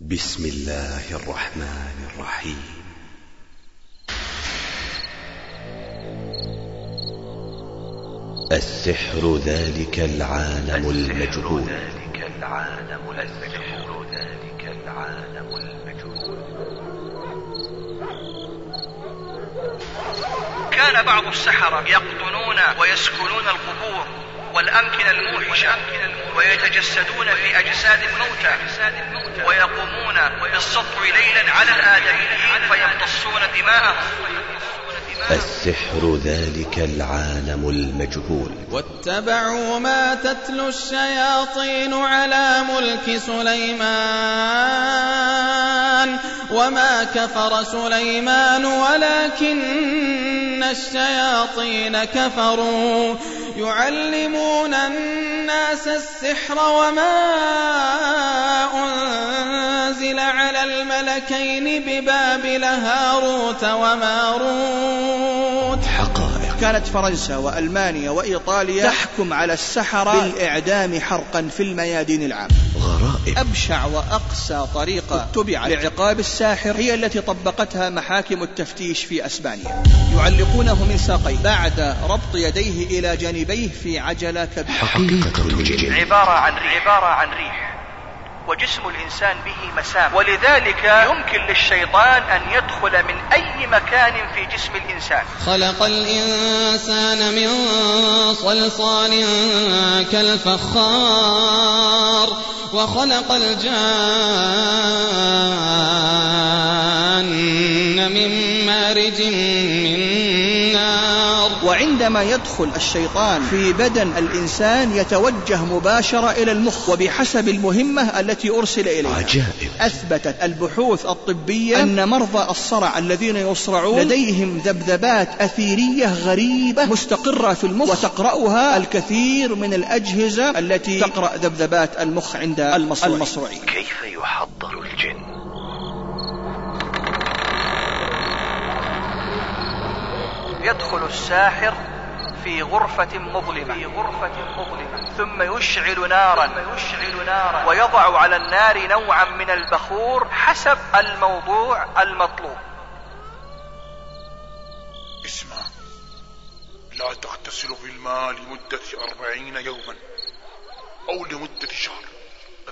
بسم الله الرحمن الرحيم. السحر ذلك العالم المجهول. ذلك العالم المجهول ذلك العالم المجهول. كان بعض السحرة يقطنون ويسكنون القبور. والأمكنة الموحشة. ويتجسدون في أجساد الموتى. ويقومون بالسطو ليلا على الآدميين فيمتصون دماءهم. السحر ذلك العالم المجهول. واتبعوا ما تتلو الشياطين على ملك سليمان. وما كفر سليمان ولكن الشياطين كفروا. يعلمون الناس السحر وما أنزل على الملكين ببابل هاروت وماروت كانت فرنسا وألمانيا وإيطاليا تحكم على السحرة بالإعدام حرقا في الميادين العامة غرائب. أبشع وأقسى طريقة اتبعت. لعقاب الساحر هي التي طبقتها محاكم التفتيش في أسبانيا. يعلقونه من ساقيه بعد ربط يديه إلى جانبيه في عجلة كبيرة. حقيقة عبارة عن عبارة عن ريح. وجسم الإنسان به مسام. ولذلك يمكن للشيطان أن يدخل من أي مكان في جسم الإنسان. خلق الإنسان من صلصال كالفخار وخلق الجان من مارج من نار وعندما يدخل الشيطان في بدن الإنسان يتوجه مباشرة إلى المخ وبحسب المهمة التي أرسل إليه. عجائب. أثبتت البحوث الطبية أن مرضى الصرع الذين يصرعون لديهم ذبذبات أثيرية غريبة مستقرة في المخ وتقرأها الكثير من الأجهزة التي تقرأ ذبذبات المخ عند المصروعين كيف يحضر الجن؟ يدخل الساحر في غرفة مظلمة. في غرفة مظلمة ثم يشعل نارا. يشعل نارا ويضع على النار نوعا من البخور حسب الموضوع المطلوب. اسمع. لا تغتسل في الماء لمدة أربعين يوما أو لمدة شهر.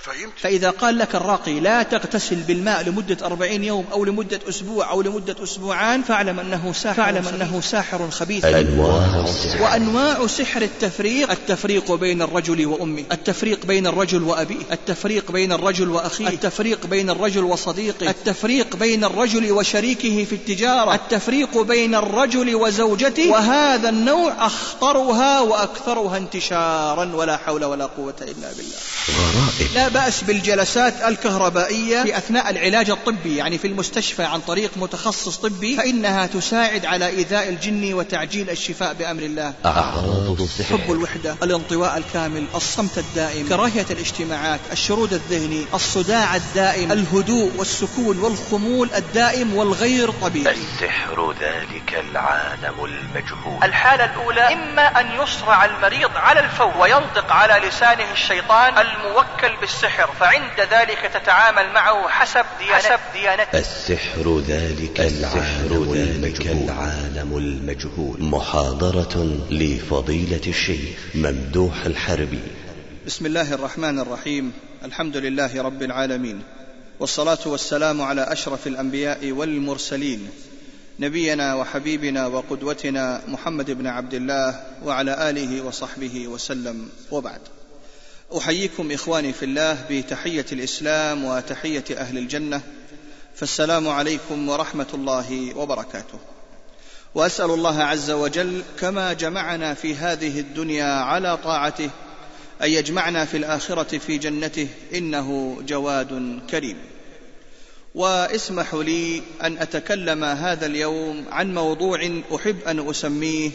فهمت؟ فإذا قال لك الراقي لا تغتسل بالماء لمدة أربعين يوم أو لمدة أسبوع أو لمدة أسبوعان فاعلم أنه ساحر فاعلم أنه ساحر خبيث. أنواع وأنواع سحر التفريق التفريق بين الرجل وأمه التفريق بين الرجل وأبيه التفريق بين الرجل وأخيه التفريق بين الرجل وصديقه التفريق بين الرجل وشريكه في التجارة التفريق بين الرجل وزوجته وهذا النوع أخطرها وأكثرها انتشارا ولا حول ولا قوة إلا بالله. غرائب. لا بأس بالجلسات الكهربائية في أثناء العلاج الطبي يعني في المستشفى عن طريق متخصص طبي فإنها تساعد على إيذاء الجن وتعجيل الشفاء بأمر الله. أعراض السحر. حب الوحدة الانطواء الكامل الصمت الدائم كراهية الاجتماعات الشرود الذهني الصداع الدائم الهدوء والسكون والخمول الدائم والغير طبيعي. السحر ذلك العالم المجهول. الحالة الأولى إما أن يصرع المريض على الفور وينطق على لسانه الشيطان الموكل بالسحر. فعند ذلك تتعامل معه حسب ديانته, حسب ديانته. السحر ذلك العالم ذلك العالم المجهول. محاضرة لفضيلة الشيخ ممدوح الحربي. بسم الله الرحمن الرحيم. الحمد لله رب العالمين. والصلاة والسلام على أشرف الأنبياء والمرسلين. نبينا وحبيبنا وقدوتنا محمد بن عبد الله وعلى آله وصحبه وسلم. وبعد. أحييكم إخواني في الله بتحية الإسلام وتحية أهل الجنة فالسلام عليكم ورحمة الله وبركاته. وأسأل الله عز وجل كما جمعنا في هذه الدنيا على طاعته أن يجمعنا في الآخرة في جنته إنه جواد كريم. واسمحوا لي أن أتكلم هذا اليوم عن موضوع أحب أن أسميه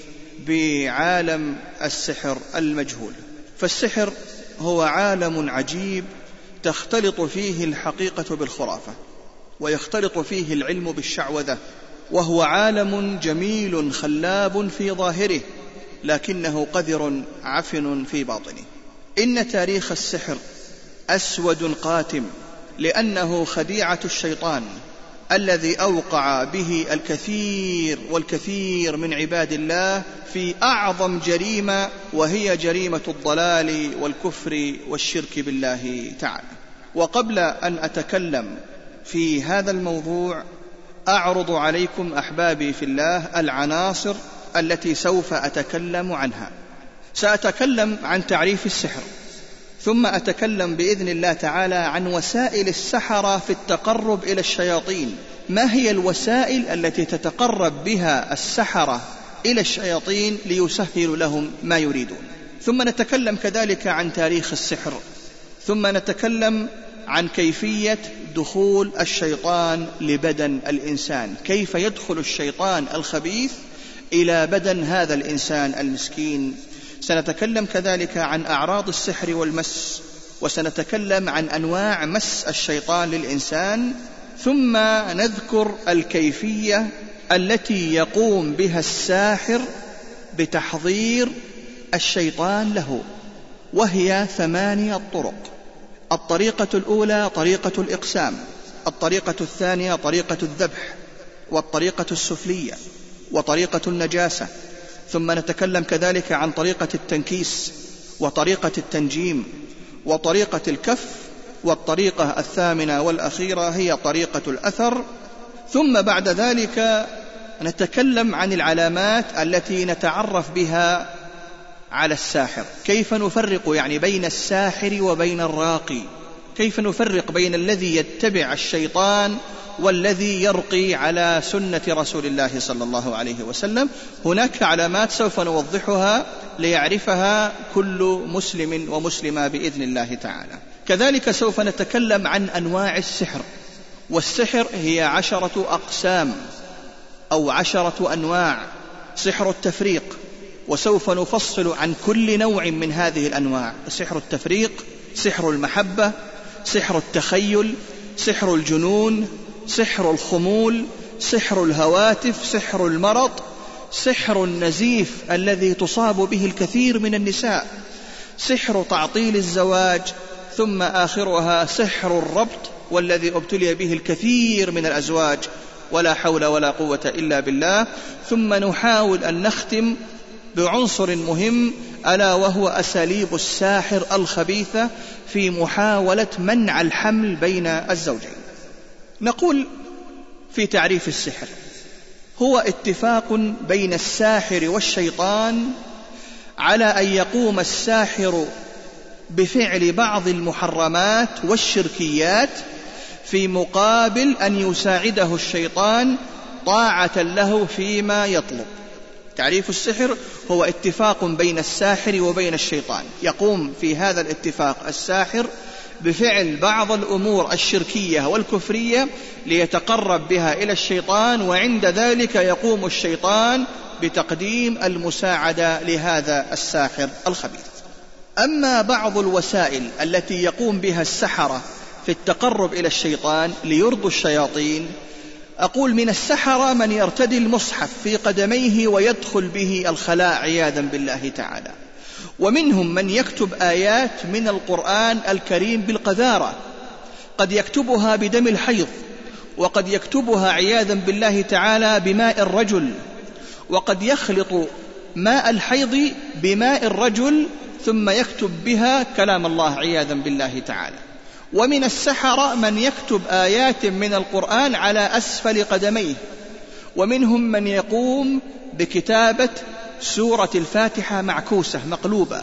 بعالم السحر المجهول. فالسحر هو عالم عجيب تختلط فيه الحقيقة بالخرافة ويختلط فيه العلم بالشعوذة وهو عالم جميل خلاب في ظاهره لكنه قذر عفن في باطنه. إن تاريخ السحر أسود قاتم لأنه خديعة الشيطان الذي أوقع به الكثير والكثير من عباد الله في أعظم جريمة وهي جريمة الضلال والكفر والشرك بالله تعالى. وقبل أن أتكلم في هذا الموضوع أعرض عليكم أحبابي في الله العناصر التي سوف أتكلم عنها. سأتكلم عن تعريف السحر. ثم أتكلم بإذن الله تعالى عن وسائل السحرة في التقرب إلى الشياطين. ما هي الوسائل التي تتقرب بها السحرة إلى الشياطين ليسهلوا لهم ما يريدون؟ ثم نتكلم كذلك عن تاريخ السحر. ثم نتكلم عن كيفية دخول الشيطان لبدن الإنسان. كيف يدخل الشيطان الخبيث إلى بدن هذا الإنسان المسكين سنتكلم كذلك عن أعراض السحر والمس وسنتكلم عن أنواع مس الشيطان للإنسان ثم نذكر الكيفية التي يقوم بها الساحر بتحضير الشيطان له وهي ثمانية طرق. الطريقة الأولى طريقة الإقسام الطريقة الثانية طريقة الذبح والطريقة السفلية وطريقة النجاسة. ثم نتكلم كذلك عن طريقة التنكيس وطريقة التنجيم وطريقة الكف والطريقة الثامنة والأخيرة هي طريقة الأثر. ثم بعد ذلك نتكلم عن العلامات التي نتعرف بها على الساحر. كيف نفرق يعني بين الساحر وبين الراقي؟ كيف نفرق بين الذي يتبع الشيطان والذي يرقي على سنة رسول الله صلى الله عليه وسلم؟ هناك علامات سوف نوضحها ليعرفها كل مسلم ومسلمة بإذن الله تعالى. كذلك سوف نتكلم عن أنواع السحر والسحر هي عشرة أقسام أو عشرة أنواع. سحر التفريق وسوف نفصل عن كل نوع من هذه الأنواع. سحر التفريق سحر المحبة سحر التخيل سحر الجنون سحر الخمول سحر الهواتف سحر المرض سحر النزيف الذي تصاب به الكثير من النساء سحر تعطيل الزواج ثم آخرها سحر الربط والذي ابتلي به الكثير من الأزواج. ولا حول ولا قوة إلا بالله. ثم نحاول أن نختم بعنصر مهم ألا وهو أساليب الساحر الخبيثة في محاولة منع الحمل بين الزوجين. نقول في تعريف السحر هو اتفاق بين الساحر والشيطان على أن يقوم الساحر بفعل بعض المحرمات والشركيات في مقابل أن يساعده الشيطان طاعة له فيما يطلب. تعريف السحر هو اتفاق بين الساحر وبين الشيطان. يقوم في هذا الاتفاق الساحر بفعل بعض الأمور الشركية والكفرية ليتقرب بها إلى الشيطان وعند ذلك يقوم الشيطان بتقديم المساعدة لهذا الساحر الخبيث. أما بعض الوسائل التي يقوم بها السحرة في التقرب إلى الشيطان ليرضوا الشياطين أقول من السحرة من يرتدي المصحف في قدميه ويدخل به الخلاء عياذا بالله تعالى. ومنهم من يكتب آيات من القرآن الكريم بالقذارة. قد يكتبها بدم الحيض وقد يكتبها عياذا بالله تعالى بماء الرجل. وقد يخلط ماء الحيض بماء الرجل ثم يكتب بها كلام الله عياذا بالله تعالى. ومن السحرة من يكتب آيات من القرآن على أسفل قدميه. ومنهم من يقوم بكتابة سورة الفاتحة معكوسة مقلوبة.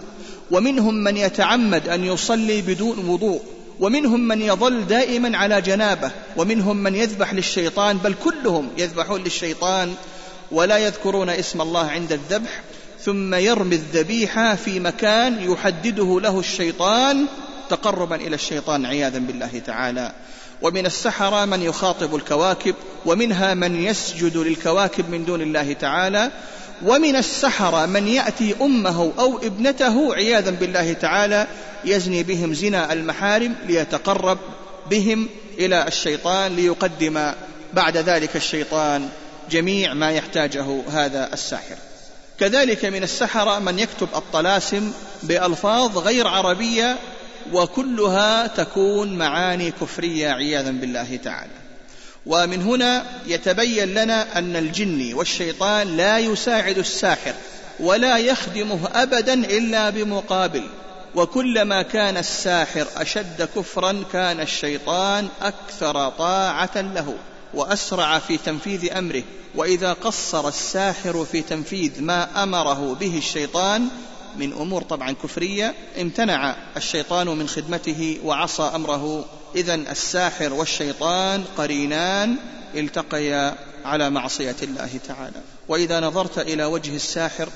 ومنهم من يتعمد أن يصلي بدون وضوء. ومنهم من يظل دائما على جنابه. ومنهم من يذبح للشيطان بل كلهم يذبحون للشيطان ولا يذكرون اسم الله عند الذبح. ثم يرمي الذبيحة في مكان يحدده له الشيطان تقربا إلى الشيطان عياذا بالله تعالى. ومن السحرة من يخاطب الكواكب ومنها من يسجد للكواكب من دون الله تعالى. ومن السحرة من يأتي أمه أو ابنته عياذا بالله تعالى يزني بهم زنا المحارم ليتقرب بهم إلى الشيطان ليقدم بعد ذلك الشيطان جميع ما يحتاجه هذا الساحر. كذلك من السحرة من يكتب الطلاسم بألفاظ غير عربية وكلها تكون معاني كفرية عياذا بالله تعالى. ومن هنا يتبين لنا أن الجن والشيطان لا يساعد الساحر ولا يخدمه أبدا إلا بمقابل. وكلما كان الساحر أشد كفرا كان الشيطان أكثر طاعة له وأسرع في تنفيذ أمره. وإذا قصر الساحر في تنفيذ ما أمره به الشيطان من أمور طبعا كفرية امتنع الشيطان من خدمته وعصى أمره. إذا الساحر والشيطان قرينان التقيا على معصية الله تعالى. وإذا نظرت إلى وجه الساحر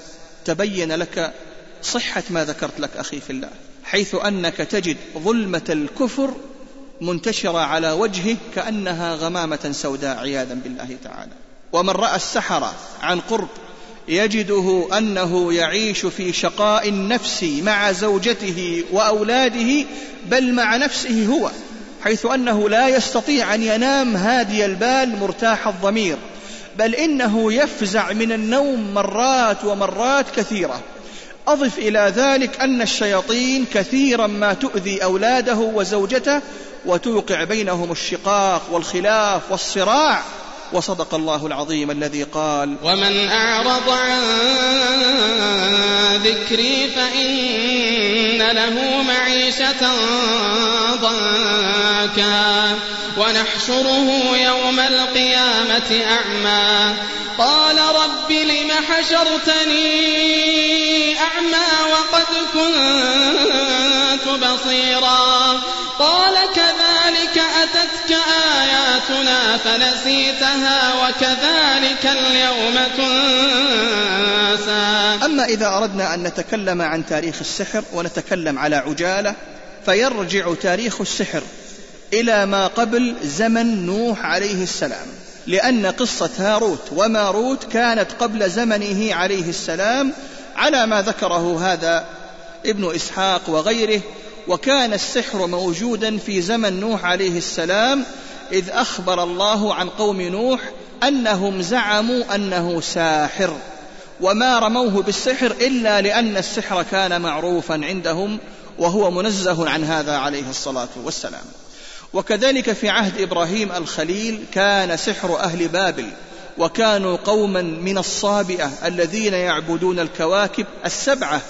تبين لك صحة ما ذكرت لك أخي في الله حيث أنك تجد ظلمة الكفر منتشرة على وجهه كأنها غمامة سوداء عياذا بالله تعالى. ومن رأى السحرة عن قرب يجده أنه يعيش في شقاء النفس مع زوجته وأولاده بل مع نفسه هو حيث أنه لا يستطيع أن ينام هادي البال مرتاح الضمير بل إنه يفزع من النوم مرات ومرات كثيرة. أضف إلى ذلك أن الشياطين كثيرا ما تؤذي أولاده وزوجته وتوقع بينهم الشقاق والخلاف والصراع. وصدق الله العظيم الذي قال ومن أعرض عن ذكري فإن له معيشة ضنكا ونحشره يوم القيامة أعمى. قال رب لم حشرتني أعمى وقد كنت بصيرا. قال كذلك أتتك آياتنا فنسيتها وكذلك اليوم تنسى. أما إذا أردنا أن نتكلم عن تاريخ السحر ونتكلم على عجالة فيرجع تاريخ السحر إلى ما قبل زمن نوح عليه السلام لأن قصة هاروت وماروت كانت قبل زمنه عليه السلام على ما ذكره هذا ابن إسحاق وغيره وكان السحر موجودا في زمن نوح عليه السلام إذ أخبر الله عن قوم نوح أنهم زعموا أنه ساحر وما رموه بالسحر إلا لأن السحر كان معروفا عندهم وهو منزه عن هذا عليه الصلاة والسلام. وكذلك في عهد إبراهيم الخليل كان سحر أهل بابل وكانوا قوما من الصابئة الذين يعبدون الكواكب السبعة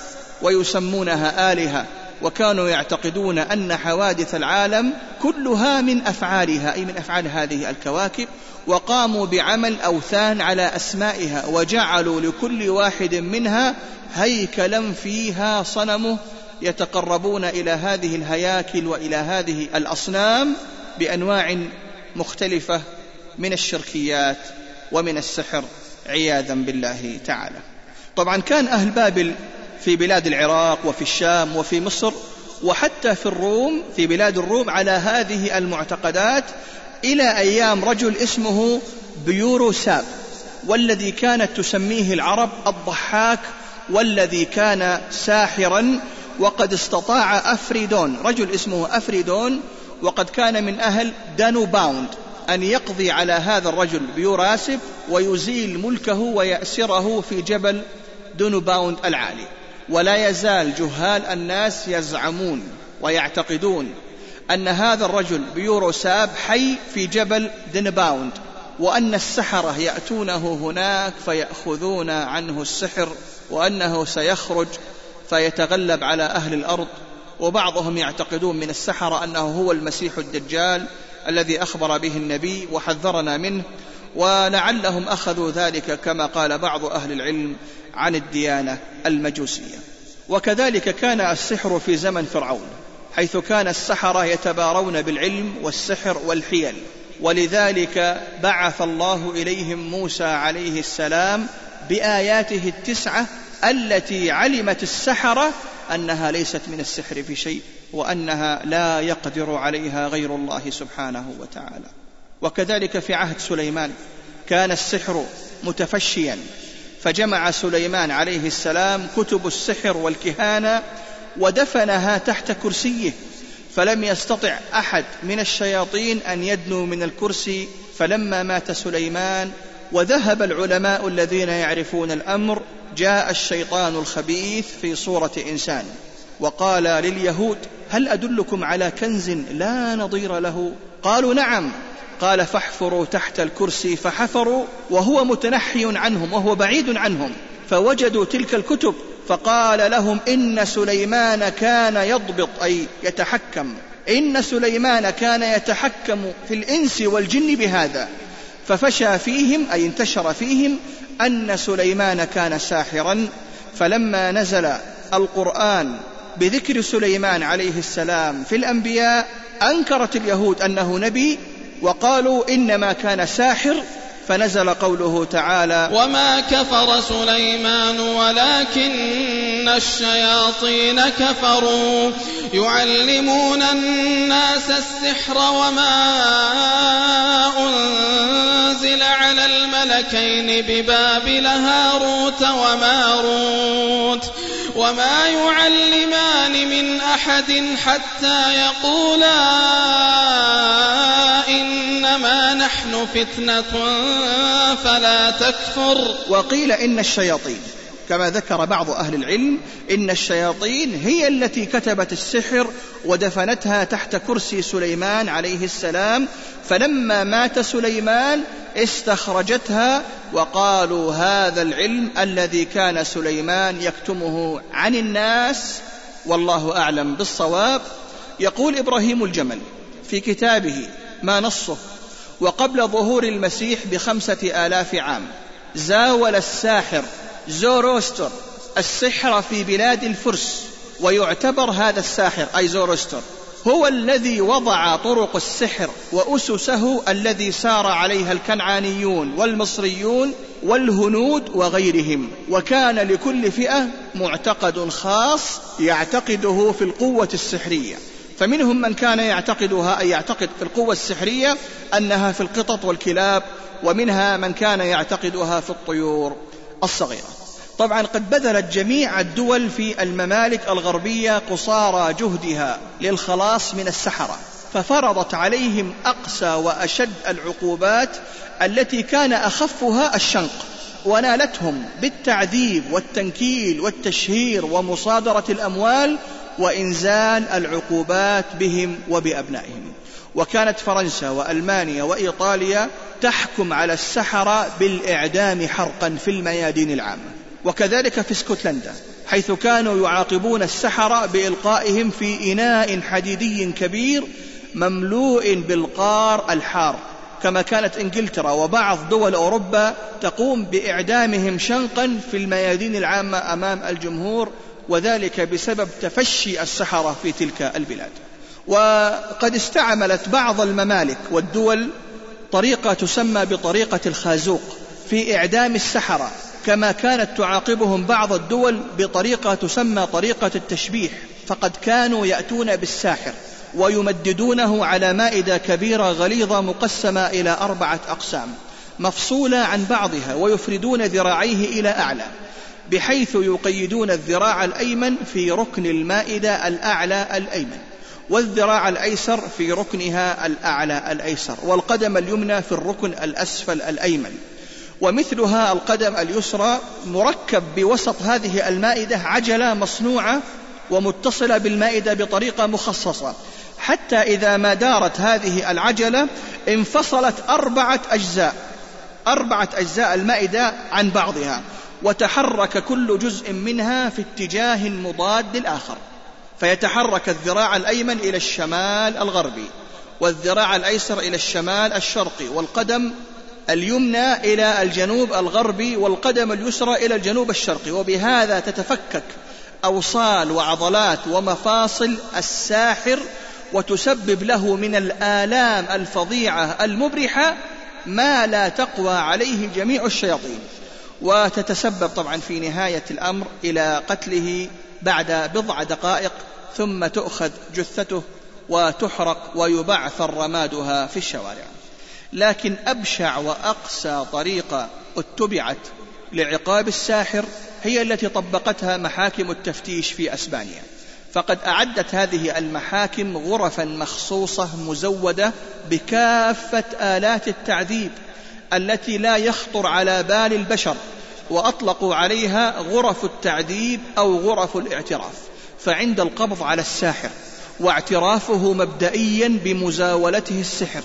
ويسمونها آلهة وكانوا يعتقدون أن حوادث العالم كلها من أفعالها أي من أفعال هذه الكواكب وقاموا بعمل أوثان على أسمائها وجعلوا لكل واحد منها هيكلا فيها صنمه يتقربون إلى هذه الهياكل وإلى هذه الأصنام بأنواع مختلفة من الشركيات ومن السحر عياذا بالله تعالى. طبعا كان أهل بابل في بلاد العراق وفي الشام وفي مصر وحتى في الروم في بلاد الروم على هذه المعتقدات إلى أيام رجل اسمه بيوروساب والذي كانت تسميه العرب الضحاك والذي كان ساحرا وقد استطاع أفريدون رجل اسمه أفريدون وقد كان من أهل دنباوند أن يقضي على هذا الرجل بيوراسب ويزيل ملكه ويأسره في جبل دنباوند العالي. ولا يزال جهال الناس يزعمون ويعتقدون أن هذا الرجل بيوروساب حي في جبل دنباوند وأن السحرة يأتونه هناك فيأخذون عنه السحر وأنه سيخرج فيتغلب على أهل الأرض. وبعضهم يعتقدون من السحرة أنه هو المسيح الدجال الذي أخبر به النبي وحذرنا منه ولعلهم أخذوا ذلك كما قال بعض أهل العلم عن الديانة المجوسية. وكذلك كان السحر في زمن فرعون حيث كان السحرة يتبارون بالعلم والسحر والحيل. ولذلك بعث الله إليهم موسى عليه السلام بآياته التسعة التي علمت السحرة أنها ليست من السحر في شيء وأنها لا يقدر عليها غير الله سبحانه وتعالى. وكذلك في عهد سليمان كان السحر متفشيا فجمع سليمان عليه السلام كتب السحر والكهانة ودفنها تحت كرسيه فلم يستطع أحد من الشياطين أن يدنو من الكرسي فلما مات سليمان وذهب العلماء الذين يعرفون الأمر جاء الشيطان الخبيث في صورة إنسان وقال لليهود هل أدلكم على كنز لا نظير له؟ قالوا نعم. قال فاحفروا تحت الكرسي فحفروا وهو متنحي عنهم وهو بعيد عنهم فوجدوا تلك الكتب فقال لهم إن سليمان كان يضبط أي يتحكم. إن سليمان كان يتحكم في الإنس والجن بهذا. ففشى فيهم أي انتشر فيهم أن سليمان كان ساحرا. فلما نزل القرآن بذكر سليمان عليه السلام في الأنبياء أنكرت اليهود أنه نبي وقالوا إنما كان ساحر فنزل قوله تعالى وما كفر سليمان ولكن الشياطين كفروا. يعلمون الناس السحر وما أنزل على الملكين ببابل هاروت وماروت. وما يعلمان من أحد حتى يقولا إنما نحن فتنة فلا تكفر. وقيل إن الشياطين كما ذكر بعض أهل العلم إن الشياطين هي التي كتبت السحر ودفنتها تحت كرسي سليمان عليه السلام فلما مات سليمان استخرجتها وقالوا هذا العلم الذي كان سليمان يكتمه عن الناس والله أعلم بالصواب. يقول إبراهيم الجمل في كتابه ما نصه وقبل ظهور المسيح بخمسة آلاف عام زاول الساحر زوروستر السحر في بلاد الفرس ويعتبر هذا الساحر أي زوروستر هو الذي وضع طرق السحر وأسسه الذي سار عليها الكنعانيون والمصريون والهنود وغيرهم. وكان لكل فئة معتقد خاص يعتقده في القوة السحرية. فمنهم من كان يعتقدها أي يعتقد في القوة السحرية أنها في القطط والكلاب ومنها من كان يعتقدها في الطيور. الصغيرة. طبعا قد بذلت جميع الدول في الممالك الغربية قصارى جهدها للخلاص من السحرة ففرضت عليهم أقسى وأشد العقوبات التي كان أخفها الشنق ونالتهم بالتعذيب والتنكيل والتشهير ومصادرة الأموال وإنزال العقوبات بهم وبأبنائهم. وكانت فرنسا وألمانيا وإيطاليا تحكم على السحرة بالإعدام حرقا في الميادين العامة. وكذلك في اسكتلندا حيث كانوا يعاقبون السحرة بإلقائهم في إناء حديدي كبير مملوء بالقار الحار. كما كانت إنجلترا وبعض دول أوروبا تقوم بإعدامهم شنقا في الميادين العامة أمام الجمهور وذلك بسبب تفشي السحره في تلك البلاد. وقد استعملت بعض الممالك والدول طريقة تسمى بطريقة الخازوق في إعدام السحرة كما كانت تعاقبهم بعض الدول بطريقة تسمى طريقة التشبيح فقد كانوا يأتون بالساحر ويمددونه على مائدة كبيرة غليظة مقسمة إلى أربعة أقسام مفصولة عن بعضها ويفردون ذراعيه إلى أعلى بحيث يقيدون الذراع الأيمن في ركن المائدة الأعلى الأيمن. والذراع الأيسر في ركنها الأعلى الأيسر والقدم اليمنى في الركن الأسفل الأيمن. ومثلها القدم اليسرى مركب بوسط هذه المائدة عجلة مصنوعة ومتصلة بالمائدة بطريقة مخصصة. حتى إذا ما دارت هذه العجلة انفصلت أربعة أجزاء أربعة أجزاء المائدة عن بعضها وتحرك كل جزء منها في اتجاه مضاد للآخر فيتحرك الذراع الأيمن إلى الشمال الغربي والذراع الأيسر إلى الشمال الشرقي والقدم اليمنى إلى الجنوب الغربي والقدم اليسرى إلى الجنوب الشرقي. وبهذا تتفكك أوصال وعضلات ومفاصل الساحر وتسبب له من الآلام الفظيعة المبرحة ما لا تقوى عليه جميع الشياطين. وتتسبب طبعا في نهاية الأمر إلى قتله بعد بضع دقائق ثم تؤخذ جثته وتحرق ويبعثر رمادها في الشوارع. لكن أبشع وأقسى طريقة اتبعت لعقاب الساحر هي التي طبقتها محاكم التفتيش في أسبانيا. فقد أعدت هذه المحاكم غرفا مخصوصة مزودة بكافة آلات التعذيب التي لا يخطر على بال البشر وأطلقوا عليها غرف التعذيب أو غرف الاعتراف. فعند القبض على الساحر واعترافه مبدئيا بمزاولته السحر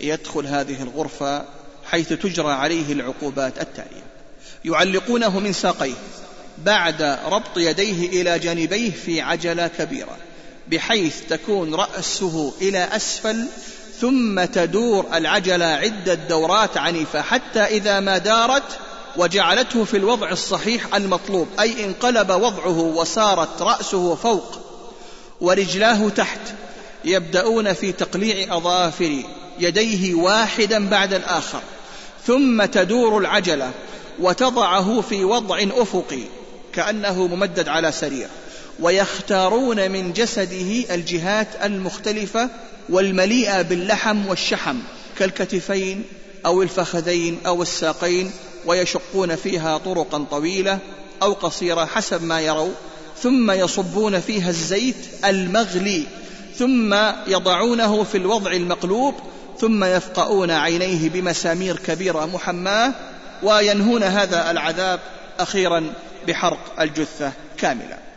يدخل هذه الغرفة حيث تجرى عليه العقوبات التالية. يعلقونه من ساقيه بعد ربط يديه إلى جانبيه في عجلة كبيرة بحيث تكون رأسه إلى أسفل ثم تدور العجلة عدة دورات عنيفة حتى إذا ما دارت وجعلته في الوضع الصحيح المطلوب أي انقلب وضعه وصارت رأسه فوق ورجلاه تحت يبدأون في تقليع أظافر يديه واحدا بعد الآخر ثم تدور العجلة وتضعه في وضع أفقي كأنه ممدد على سرير ويختارون من جسده الجهات المختلفة والمليئة باللحم والشحم كالكتفين أو الفخذين أو الساقين ويشقون فيها طرقا طويلة أو قصيرة حسب ما يروا ثم يصبون فيها الزيت المغلي ثم يضعونه في الوضع المقلوب ثم يفقؤون عينيه بمسامير كبيرة محماة وينهون هذا العذاب أخيرا بحرق الجثة كاملة.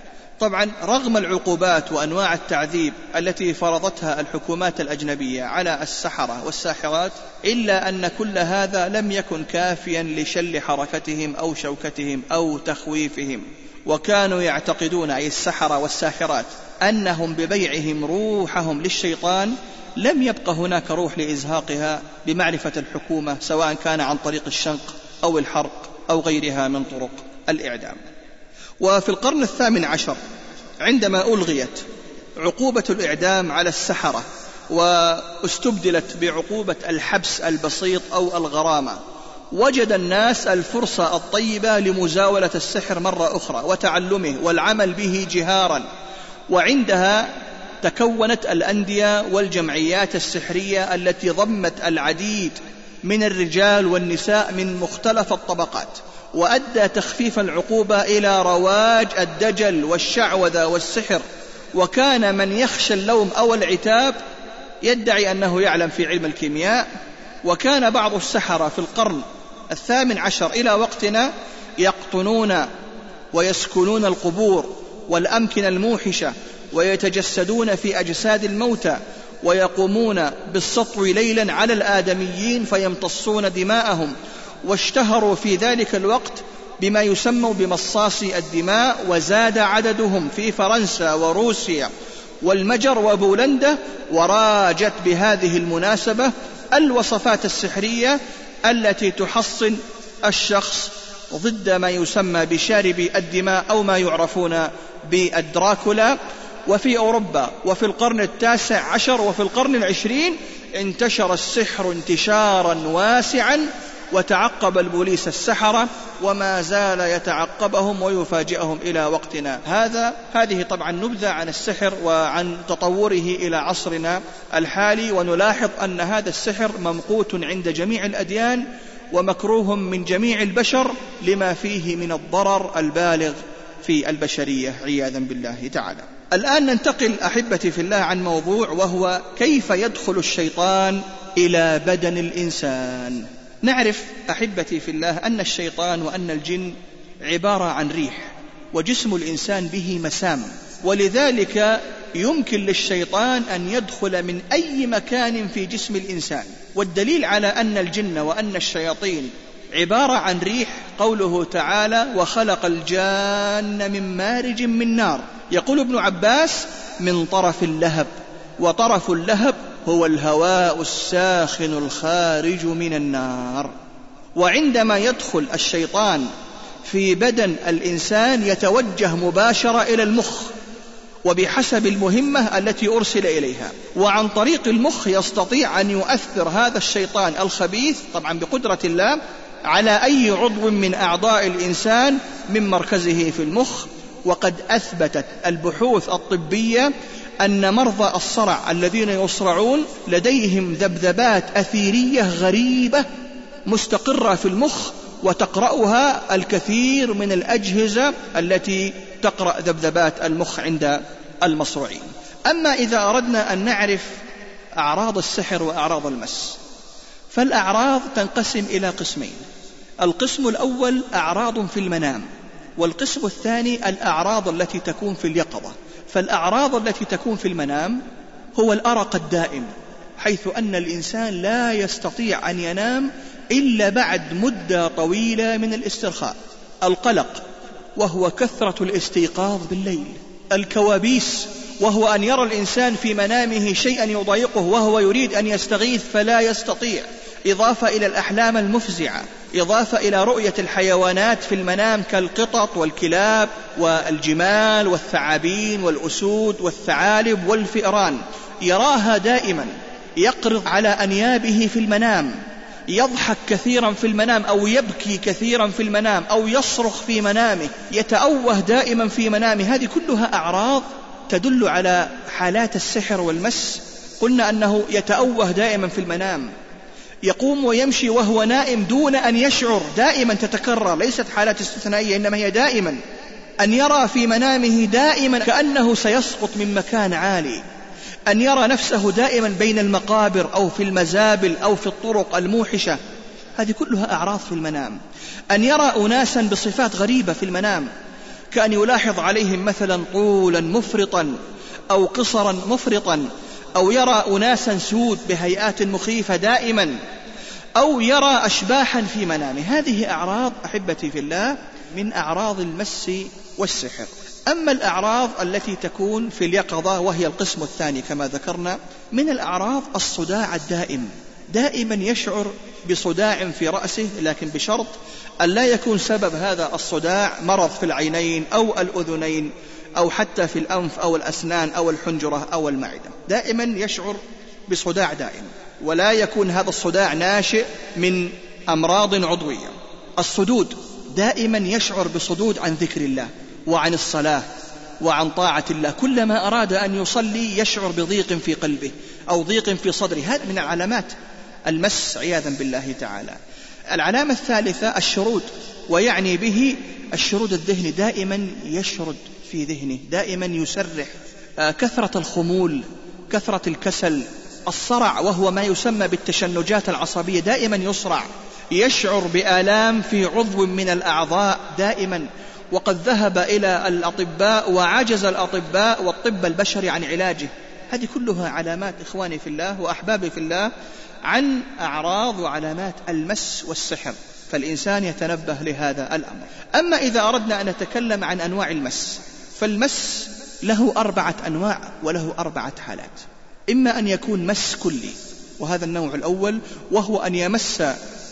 طبعا رغم العقوبات وأنواع التعذيب التي فرضتها الحكومات الأجنبية على السحرة والساحرات إلا أن كل هذا لم يكن كافيا لشل حركتهم أو شوكتهم أو تخويفهم. وكانوا يعتقدون أي السحرة والساحرات أنهم ببيعهم روحهم للشيطان لم يبق هناك روح لإزهاقها بمعرفة الحكومة سواء كان عن طريق الشنق أو الحرق أو غيرها من طرق الإعدام. وفي القرن الثامن عشر عندما ألغيت عقوبة الإعدام على السحرة واستبدلت بعقوبة الحبس البسيط أو الغرامة وجد الناس الفرصة الطيبة لمزاولة السحر مرة أخرى وتعلمه والعمل به جهارا وعندها تكونت الأندية والجمعيات السحرية التي ضمت العديد من الرجال والنساء من مختلف الطبقات. وأدى تخفيف العقوبة إلى رواج الدجل والشعوذة والسحر. وكان من يخشى اللوم أو العتاب يدعي أنه يعلم في علم الكيمياء. وكان بعض السحرة في القرن الثامن عشر إلى وقتنا يقطنون ويسكنون القبور والأمكنة الموحشة ويتجسدون في أجساد الموتى ويقومون بالسطو ليلا على الآدميين فيمتصون دماءهم واشتهروا في ذلك الوقت بما يسمى بمصاصي الدماء وزاد عددهم في فرنسا وروسيا والمجر وبولندا وراجت بهذه المناسبة الوصفات السحرية التي تحصن الشخص ضد ما يسمى بشارب الدماء أو ما يعرفون بالدراكولا. وفي أوروبا وفي القرن التاسع عشر وفي القرن العشرين انتشر السحر انتشارا واسعا وتعقب البوليس السحرة وما زال يتعقبهم ويفاجئهم إلى وقتنا. هذا هذه طبعا نبذة عن السحر وعن تطوره إلى عصرنا الحالي ونلاحظ أن هذا السحر ممقوت عند جميع الأديان ومكروه من جميع البشر لما فيه من الضرر البالغ في البشرية عياذا بالله تعالى. الآن ننتقل أحبتي في الله عن موضوع وهو كيف يدخل الشيطان إلى بدن الإنسان. نعرف أحبتي في الله أن الشيطان وأن الجن عبارة عن ريح وجسم الإنسان به مسام. ولذلك يمكن للشيطان أن يدخل من أي مكان في جسم الإنسان. والدليل على أن الجن وأن الشياطين عبارة عن ريح قوله تعالى وخلق الجان من مارج من نار يقول ابن عباس من طرف اللهب وطرف اللهب هو الهواء الساخن الخارج من النار. وعندما يدخل الشيطان في بدن الإنسان يتوجه مباشرة إلى المخ وبحسب المهمة التي أرسل إليها. وعن طريق المخ يستطيع أن يؤثر هذا الشيطان الخبيث طبعا بقدرة الله على أي عضو من أعضاء الإنسان من مركزه في المخ. وقد أثبتت البحوث الطبية أن مرضى الصرع الذين يصرعون لديهم ذبذبات أثيرية غريبة مستقرة في المخ وتقرأها الكثير من الأجهزة التي تقرأ ذبذبات المخ عند المصروعين. أما إذا أردنا أن نعرف أعراض السحر وأعراض المس فالأعراض تنقسم إلى قسمين. القسم الأول أعراض في المنام والقسم الثاني الأعراض التي تكون في اليقظة. فالأعراض التي تكون في المنام هو الأرق الدائم حيث أن الإنسان لا يستطيع أن ينام إلا بعد مدة طويلة من الاسترخاء القلق وهو كثرة الاستيقاظ بالليل الكوابيس وهو أن يرى الإنسان في منامه شيئا يضايقه وهو يريد أن يستغيث فلا يستطيع. إضافة إلى الأحلام المفزعة إضافة إلى رؤية الحيوانات في المنام كالقطط والكلاب والجمال والثعابين والأسود والثعالب والفئران. يراها دائما يقرض على أنيابه في المنام يضحك كثيرا في المنام أو يبكي كثيرا في المنام أو يصرخ في منامه يتأوه دائما في منامه. هذه كلها أعراض تدل على حالات السحر والمس. قلنا أنه يتأوه دائما في المنام. يقوم ويمشي وهو نائم دون أن يشعر دائما تتكرر ليست حالات استثنائية إنما هي دائما. أن يرى في منامه دائما كأنه سيسقط من مكان عالي. أن يرى نفسه دائما بين المقابر أو في المزابل أو في الطرق الموحشة. هذه كلها أعراض في المنام. أن يرى أناسا بصفات غريبة في المنام. كأن يلاحظ عليهم مثلا طولا مفرطا أو قصرا مفرطا. أو يرى أناسا سود بهيئات مخيفة دائما أو يرى أشباحا في منامه. هذه أعراض أحبتي في الله من أعراض المس والسحر. أما الأعراض التي تكون في اليقظة وهي القسم الثاني كما ذكرنا من الأعراض الصداع الدائم. دائما يشعر بصداع في رأسه لكن بشرط أن لا يكون سبب هذا الصداع مرض في العينين أو الأذنين أو حتى في الأنف أو الأسنان أو الحنجرة أو المعدة. دائما يشعر بصداع دائم ولا يكون هذا الصداع ناشئ من أمراض عضوية. الصدود دائما يشعر بصدود عن ذكر الله وعن الصلاة وعن طاعة الله. كلما أراد أن يصلي يشعر بضيق في قلبه أو ضيق في صدره. هذا من علامات المس عياذا بالله تعالى. العلامة الثالثة الشرود ويعني به الشرود الذهني. دائما يشرد في ذهنه دائما يسرح آه، كثرة الخمول كثرة الكسل الصرع وهو ما يسمى بالتشنجات العصبية دائما يصرع يشعر بآلام في عضو من الأعضاء دائما. وقد ذهب إلى الأطباء وعجز الأطباء والطب البشري عن علاجه. هذه كلها علامات إخواني في الله وأحبابي في الله عن أعراض وعلامات المس والسحر. فالإنسان يتنبه لهذا الأمر. أما إذا أردنا أن نتكلم عن أنواع المس فالمس له أربعة أنواع وله أربعة حالات. إما أن يكون مس كلي وهذا النوع الأول وهو أن يمس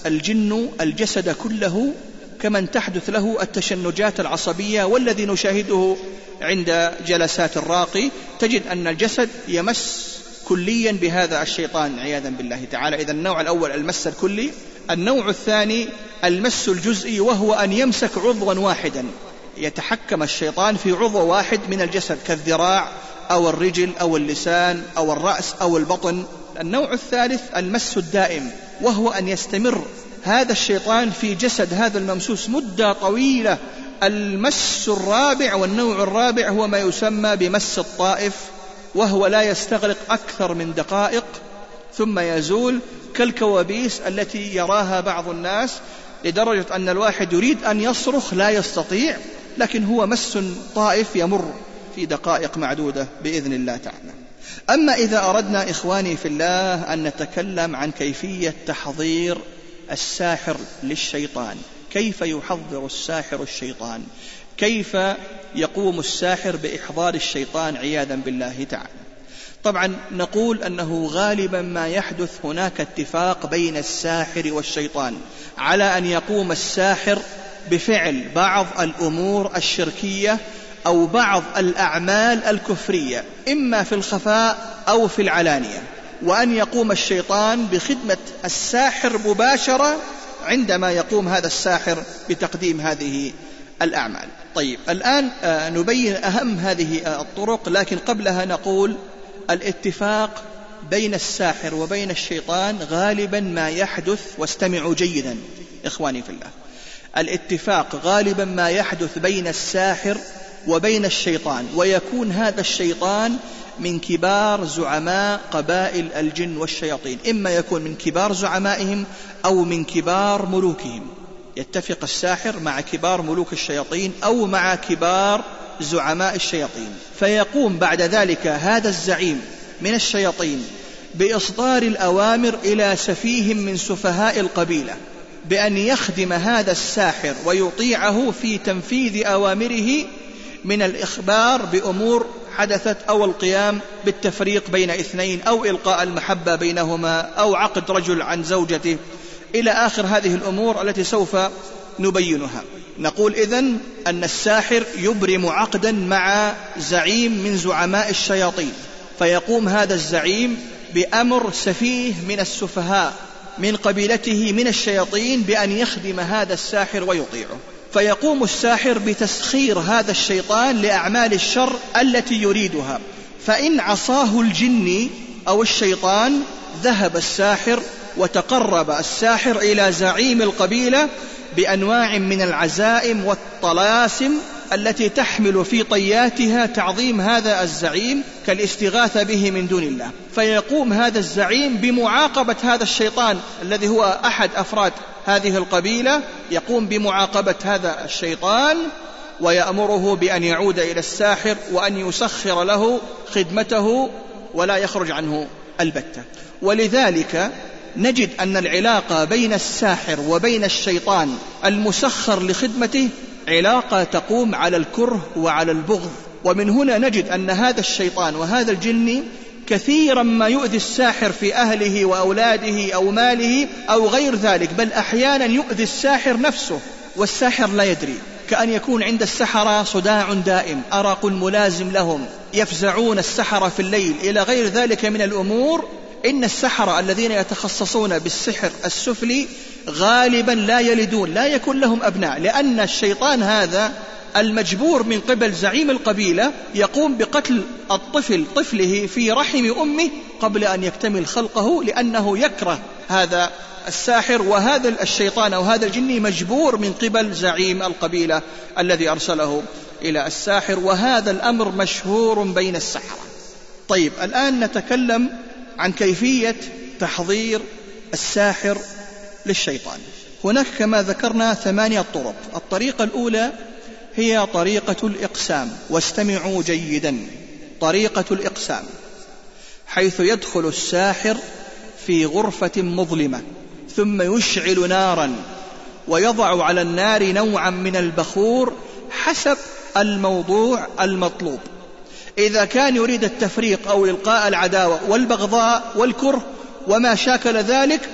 الجن الجسد كله كمن تحدث له التشنجات العصبية والذي نشاهده عند جلسات الراقي. تجد أن الجسد يمس كليا بهذا الشيطان عياذا بالله تعالى. إذا النوع الأول المس الكلي النوع الثاني المس الجزئي وهو أن يمسك عضوا واحدا. يتحكم الشيطان في عضو واحد من الجسد كالذراع أو الرجل أو اللسان أو الرأس أو البطن. النوع الثالث المس الدائم وهو أن يستمر. هذا الشيطان في جسد هذا الممسوس مدة طويلة. المس الرابع والنوع الرابع هو ما يسمى بمس الطائف وهو لا يستغرق أكثر من دقائق. ثم يزول كالكوابيس التي يراها بعض الناس لدرجة أن الواحد يريد أن يصرخ لا يستطيع. لكن هو مس طائف يمر في دقائق معدودة بإذن الله تعالى. أما إذا أردنا إخواني في الله أن نتكلم عن كيفية تحضير الساحر للشيطان. كيف يحضر الساحر الشيطان؟ كيف يقوم الساحر بإحضار الشيطان عياذا بالله تعالى؟ طبعا نقول أنه غالبا ما يحدث هناك اتفاق بين الساحر والشيطان على أن يقوم الساحر بفعل بعض الأمور الشركية أو بعض الأعمال الكفرية إما في الخفاء أو في العلانية. وأن يقوم الشيطان بخدمة الساحر مباشرة عندما يقوم هذا الساحر بتقديم هذه الأعمال. طيب الآن آه، نبين أهم هذه آه، الطرق لكن قبلها نقول الاتفاق بين الساحر وبين الشيطان غالبا ما يحدث واستمعوا جيدا إخواني في الله. الاتفاق غالبا ما يحدث بين الساحر وبين الشيطان ويكون هذا الشيطان من كبار زعماء قبائل الجن والشياطين إما يكون من كبار زعمائهم أو من كبار ملوكهم. يتفق الساحر مع كبار ملوك الشياطين أو مع كبار زعماء الشياطين. فيقوم بعد ذلك هذا الزعيم من الشياطين بإصدار الأوامر إلى سفيه من سفهاء القبيلة. بأن يخدم هذا الساحر ويطيعه في تنفيذ أوامره من الإخبار بأمور حدثت أو القيام بالتفريق بين اثنين أو إلقاء المحبة بينهما أو عقد رجل عن زوجته. إلى آخر هذه الأمور التي سوف نبينها. نقول إذن أن الساحر يبرم عقدا مع زعيم من زعماء الشياطين. فيقوم هذا الزعيم بأمر سفيه من السفهاء من قبيلته من الشياطين بأن يخدم هذا الساحر ويطيعه. فيقوم الساحر بتسخير هذا الشيطان لأعمال الشر التي يريدها. فإن عصاه الجن أو الشيطان ذهب الساحر وتقرب الساحر إلى زعيم القبيلة بأنواع من العزائم والطلاسم التي تحمل في طياتها تعظيم هذا الزعيم كالاستغاثة به من دون الله. فيقوم هذا الزعيم بمعاقبة هذا الشيطان الذي هو أحد أفراد هذه القبيلة. يقوم بمعاقبة هذا الشيطان ويأمره بأن يعود إلى الساحر وأن يسخر له خدمته ولا يخرج عنه البتة. ولذلك نجد أن العلاقة بين الساحر وبين الشيطان المسخر لخدمته علاقة تقوم على الكره وعلى البغض. ومن هنا نجد أن هذا الشيطان وهذا الجن كثيرا ما يؤذي الساحر في أهله وأولاده أو ماله أو غير ذلك بل أحيانا يؤذي الساحر نفسه والساحر لا يدري. كأن يكون عند السحرة صداع دائم أرق ملازم لهم يفزعون السحرة في الليل. إلى غير ذلك من الأمور إن السحرة الذين يتخصصون بالسحر السفلي غالبا لا يلدون لا يكون لهم أبناء لأن الشيطان هذا المجبور من قبل زعيم القبيلة يقوم بقتل الطفل طفله في رحم أمه قبل أن يكتمل خلقه لأنه يكره هذا الساحر وهذا الشيطان أو هذا الجني مجبور من قبل زعيم القبيلة الذي أرسله إلى الساحر وهذا الأمر مشهور بين السحرة. طيب الآن نتكلم عن كيفية تحضير الساحر للشيطان. هناك كما ذكرنا ثمانية طرق. الطريقة الأولى هي طريقة الإقسام. واستمعوا جيدا. طريقة الإقسام. حيث يدخل الساحر في غرفة مظلمة ثم يشعل نارا ويضع على النار نوعا من البخور حسب الموضوع المطلوب. إذا كان يريد التفريق أو إلقاء العداوة والبغضاء والكره وما شاكل ذلك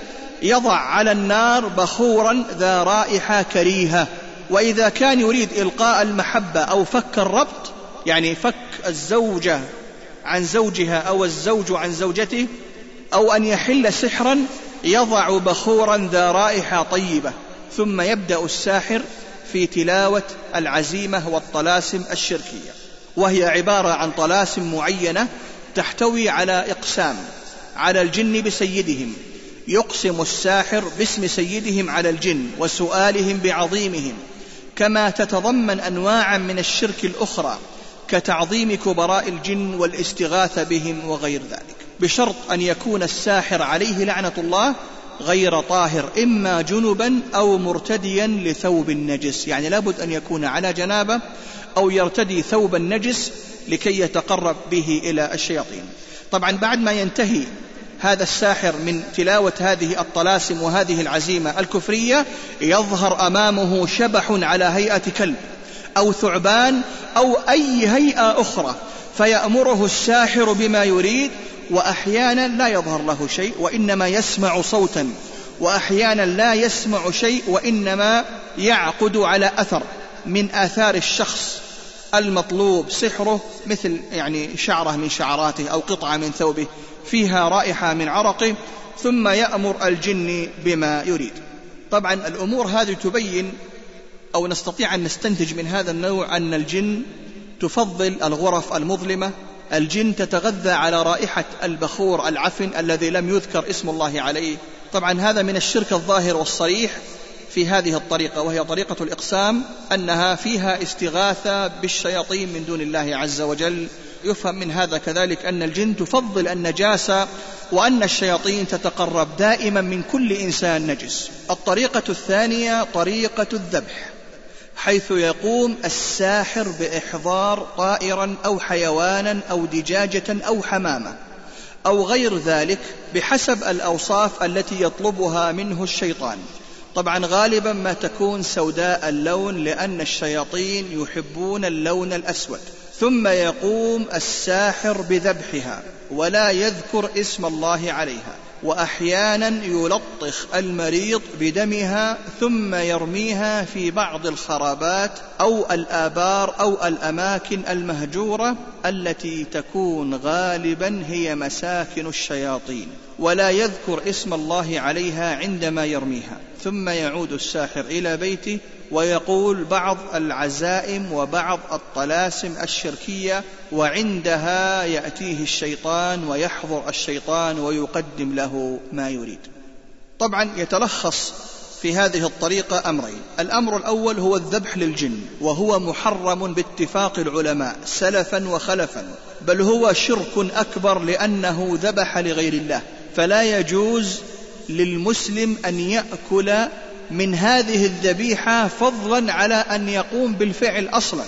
يضع على النار بخورا ذا رائحة كريهة. وإذا كان يريد إلقاء المحبة أو فك الربط يعني فك الزوجة عن زوجها أو الزوج عن زوجته أو أن يحل سحرا يضع بخورا ذا رائحة طيبة. ثم يبدأ الساحر في تلاوة العزيمة والطلاسم الشركية. وهي عبارة عن طلاسم معينة تحتوي على إقسام على الجن بسيدهم يقسم الساحر باسم سيدهم على الجن وسؤالهم بعظيمهم كما تتضمن انواعا من الشرك الأخرى كتعظيم كبراء الجن والاستغاثة بهم وغير ذلك. بشرط أن يكون الساحر عليه لعنة الله غير طاهر إما جنبا أو مرتديا لثوب النجس. يعني لابد أن يكون على جنابة أو يرتدي ثوب النجس لكي يتقرب به إلى الشياطين. طبعا بعد ما ينتهي هذا الساحر من تلاوة هذه الطلاسم وهذه العزيمة الكفرية يظهر أمامه شبح على هيئة كلب أو ثعبان أو أي هيئة أخرى فيأمره الساحر بما يريد وأحيانا لا يظهر له شيء وإنما يسمع صوتا وأحيانا لا يسمع شيء وإنما يعقد على أثر من آثار الشخص المطلوب سحره مثل يعني شعرة من شعراته أو قطعة من ثوبه. فيها رائحة من عرقه ثم يأمر الجن بما يريد. طبعا الأمور هذه تبين أو نستطيع أن نستنتج من هذا النوع أن الجن تفضل الغرف المظلمة. الجن تتغذى على رائحة البخور العفن الذي لم يذكر اسم الله عليه. طبعا هذا من الشرك الظاهر والصريح في هذه الطريقة وهي طريقة الإقسام أنها فيها استغاثة بالشياطين من دون الله عز وجل. يفهم من هذا كذلك أن الجن تفضل النجاسة وأن الشياطين تتقرب دائما من كل إنسان نجس. الطريقة الثانية طريقة الذبح حيث يقوم الساحر بإحضار طائرا أو حيوانا أو دجاجة أو حمامة أو غير ذلك بحسب الأوصاف التي يطلبها منه الشيطان. طبعا غالبا ما تكون سوداء اللون لأن الشياطين يحبون اللون الأسود. ثم يقوم الساحر بذبحها ولا يذكر اسم الله عليها وأحيانا يلطخ المريض بدمها ثم يرميها في بعض الخرابات أو الآبار أو الأماكن المهجورة التي تكون غالبا هي مساكن الشياطين ولا يذكر اسم الله عليها عندما يرميها. ثم يعود الساحر إلى بيته ويقول بعض العزائم وبعض الطلاسم الشركية وعندها يأتيه الشيطان ويحضر الشيطان ويقدم له ما يريد. طبعا يتلخص في هذه الطريقة أمرين. الأمر الأول هو الذبح للجن وهو محرم باتفاق العلماء سلفا وخلفا بل هو شرك أكبر لأنه ذبح لغير الله فلا يجوز للمسلم أن يأكل من هذه الذبيحة فضلا على أن يقوم بالفعل أصلا.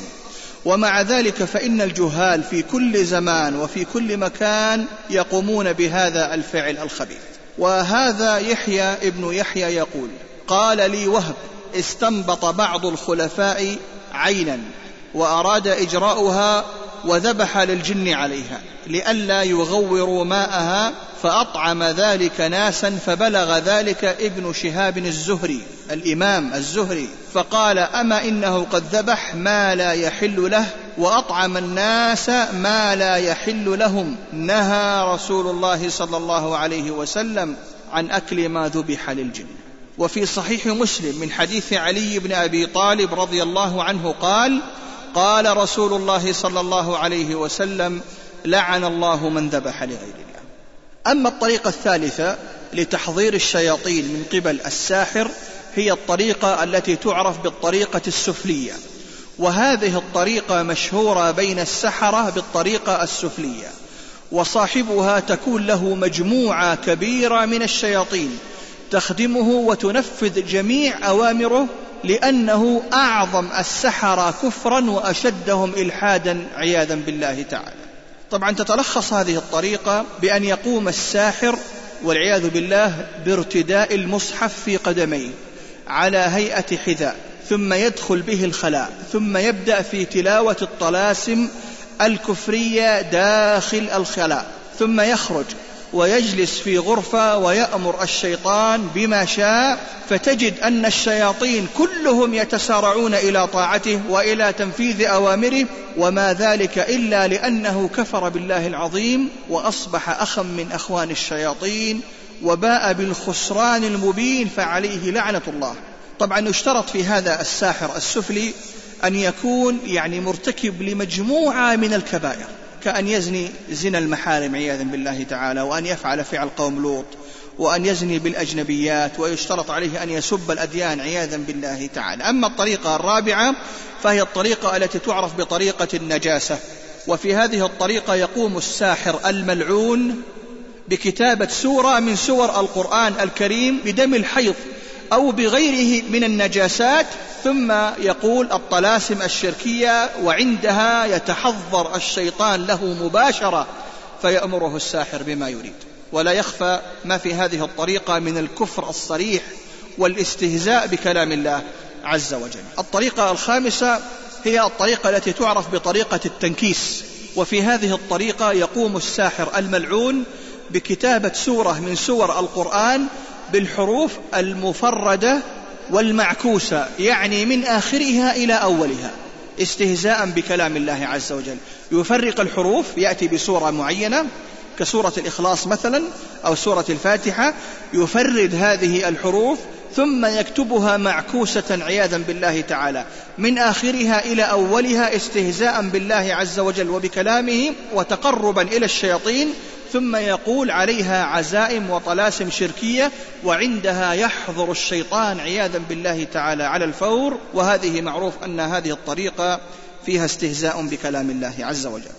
ومع ذلك فإن الجهال في كل زمان وفي كل مكان يقومون بهذا الفعل الخبيث. وهذا يحيى ابن يحيى يقول قال لي وهب استنبط بعض الخلفاء عينا وأراد إجراؤها وذبح للجن عليها لئلا يغوروا ماءها فأطعم ذلك ناسا فبلغ ذلك ابن شهاب الزهري الإمام الزهري فقال أما إنه قد ذبح ما لا يحل له وأطعم الناس ما لا يحل لهم. نهى رسول الله صلى الله عليه وسلم عن أكل ما ذبح للجن. وفي صحيح مسلم من حديث علي بن أبي طالب رضي الله عنه قال قال رسول الله صلى الله عليه وسلم لعن الله من ذبح لغير الله أما الطريقة الثالثة لتحضير الشياطين من قبل الساحر هي الطريقة التي تعرف بالطريقة السفلية. وهذه الطريقة مشهورة بين السحرة بالطريقة السفلية. وصاحبها تكون له مجموعة كبيرة من الشياطين تخدمه وتنفذ جميع أوامره لأنه أعظم السحرة كفرا وأشدهم إلحادا عياذا بالله تعالى. طبعا تتلخص هذه الطريقة بأن يقوم الساحر والعياذ بالله بارتداء المصحف في قدميه على هيئة حذاء ثم يدخل به الخلاء ثم يبدأ في تلاوة الطلاسم الكفرية داخل الخلاء ثم يخرج ويجلس في غرفة ويأمر الشيطان بما شاء فتجد أن الشياطين كلهم يتسارعون إلى طاعته وإلى تنفيذ أوامره وما ذلك إلا لأنه كفر بالله العظيم وأصبح أخا من أخوان الشياطين وباء بالخسران المبين فعليه لعنة الله. طبعا يشترط في هذا الساحر السفلي أن يكون يعني مرتكب لمجموعة من الكبائر. كأن يزني زنا المحارم عياذا بالله تعالى وأن يفعل فعل قوم لوط وأن يزني بالأجنبيات ويشترط عليه أن يسب الأديان عياذا بالله تعالى. أما الطريقة الرابعة فهي الطريقة التي تعرف بطريقة النجاسة وفي هذه الطريقة يقوم الساحر الملعون بكتابة سورة من سور القرآن الكريم بدم الحيض. أو بغيره من النجاسات ثم يقول الطلاسم الشركية وعندها يتحضر الشيطان له مباشرة فيأمره الساحر بما يريد. ولا يخفى ما في هذه الطريقة من الكفر الصريح والاستهزاء بكلام الله عز وجل. الطريقة الخامسة هي الطريقة التي تعرف بطريقة التنكيس وفي هذه الطريقة يقوم الساحر الملعون بكتابة سورة من سور القرآن بالحروف المفردة والمعكوسة يعني من آخرها إلى أولها استهزاء بكلام الله عز وجل. يفرق الحروف يأتي بسورة معينة كسورة الإخلاص مثلا أو سورة الفاتحة يفرد هذه الحروف ثم يكتبها معكوسة عياذا بالله تعالى. من آخرها إلى أولها استهزاء بالله عز وجل وبكلامه وتقربا إلى الشياطين ثم يقول عليها عزائم وطلاسم شركية وعندها يحضر الشيطان عياذا بالله تعالى على الفور وهذه معروف أن هذه الطريقة فيها استهزاء بكلام الله عز وجل.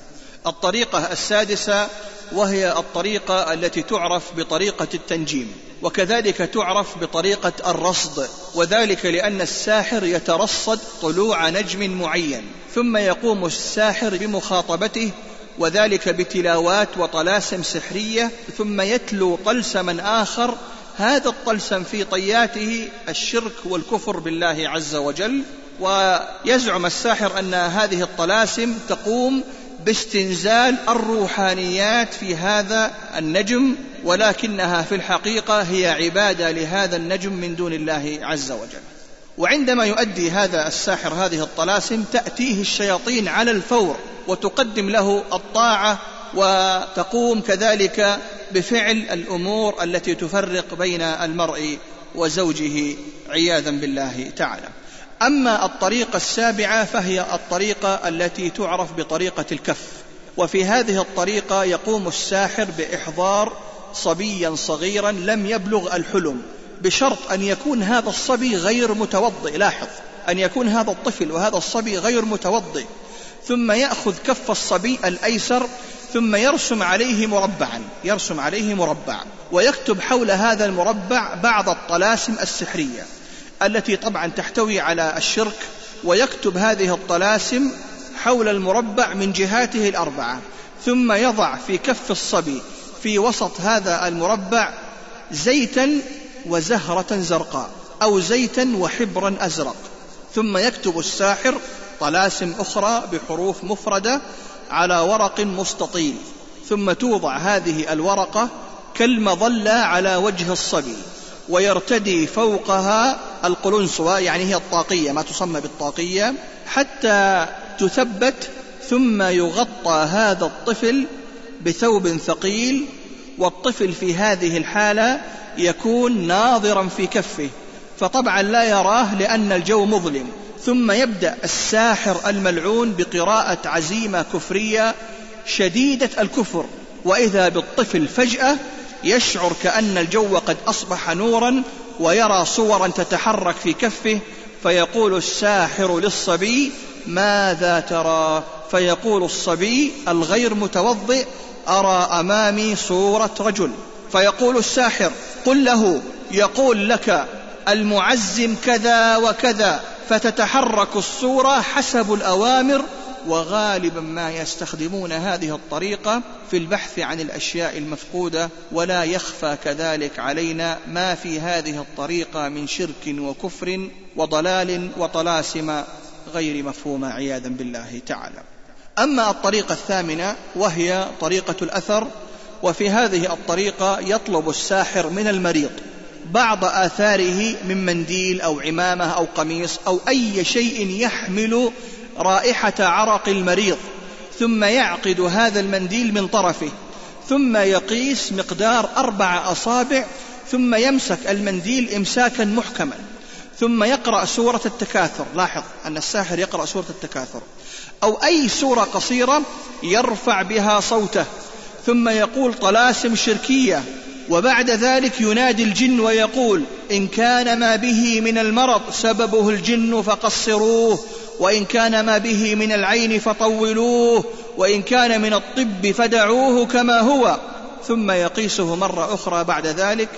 الطريقة السادسة وهي الطريقة التي تعرف بطريقة التنجيم وكذلك تعرف بطريقة الرصد وذلك لأن الساحر يترصد طلوع نجم معين ثم يقوم الساحر بمخاطبته وذلك بتلاوات وطلاسم سحرية ثم يتلو طلسما آخر هذا الطلسم في طياته الشرك والكفر بالله عز وجل. ويزعم الساحر أن هذه الطلاسم تقوم باستنزال الروحانيات في هذا النجم ولكنها في الحقيقة هي عبادة لهذا النجم من دون الله عز وجل. وعندما يؤدي هذا الساحر هذه الطلاسم تأتيه الشياطين على الفور وتقدم له الطاعة وتقوم كذلك بفعل الأمور التي تفرق بين المرء وزوجه عياذا بالله تعالى. أما الطريقة السابعة فهي الطريقة التي تعرف بطريقة الكف. وفي هذه الطريقة يقوم الساحر بإحضار صبيا صغيرا لم يبلغ الحلم. بشرط أن يكون هذا الصبي غير متوضئ. لاحظ أن يكون هذا الطفل وهذا الصبي غير متوضئ. ثم يأخذ كف الصبي الأيسر ثم يرسم عليه مربعا يرسم عليه مربع ويكتب حول هذا المربع بعض الطلاسم السحرية التي طبعا تحتوي على الشرك ويكتب هذه الطلاسم حول المربع من جهاته الأربعة. ثم يضع في كف الصبي في وسط هذا المربع زيتا وزهرة زرقاء أو زيتا وحبرا أزرق. ثم يكتب الساحر طلاسم أخرى بحروف مفردة على ورق مستطيل. ثم توضع هذه الورقة كالمظلة على وجه الصبي ويرتدي فوقها القلنسوة يعني هي الطاقية ما تسمى بالطاقية حتى تثبت ثم يغطى هذا الطفل بثوب ثقيل والطفل في هذه الحالة يكون ناظرا في كفه فطبعا لا يراه لأن الجو مظلم. ثم يبدأ الساحر الملعون بقراءة عزيمة كفرية شديدة الكفر وإذا بالطفل فجأة يشعر كأن الجو قد أصبح نورا ويرى صورا تتحرك في كفه فيقول الساحر للصبي ماذا ترى؟ فيقول الصبي الغير متوضئ أرى أمامي صورة رجل. فيقول الساحر قل له يقول لك المعزم كذا وكذا فتتحرك الصورة حسب الأوامر وغالبا ما يستخدمون هذه الطريقة في البحث عن الأشياء المفقودة ولا يخفى كذلك علينا ما في هذه الطريقة من شرك وكفر وضلال وطلاسم غير مفهومة عياذا بالله تعالى. أما الطريقة الثامنة وهي طريقة الأثر وفي هذه الطريقة يطلب الساحر من المريض بعض آثاره من منديل أو عمامة أو قميص أو أي شيء يحمل رائحة عرق المريض ثم يعقد هذا المنديل من طرفه ثم يقيس مقدار أربع أصابع ثم يمسك المنديل إمساكا محكما. ثم يقرأ سورة التكاثر. لاحظ أن الساحر يقرأ سورة التكاثر. أو أي سورة قصيرة يرفع بها صوته. ثم يقول طلاسم شركية. وبعد ذلك ينادي الجن ويقول إن كان ما به من المرض سببه الجن فقصروه وإن كان ما به من العين فطولوه وإن كان من الطب فدعوه كما هو. ثم يقيسه مرة أخرى بعد ذلك.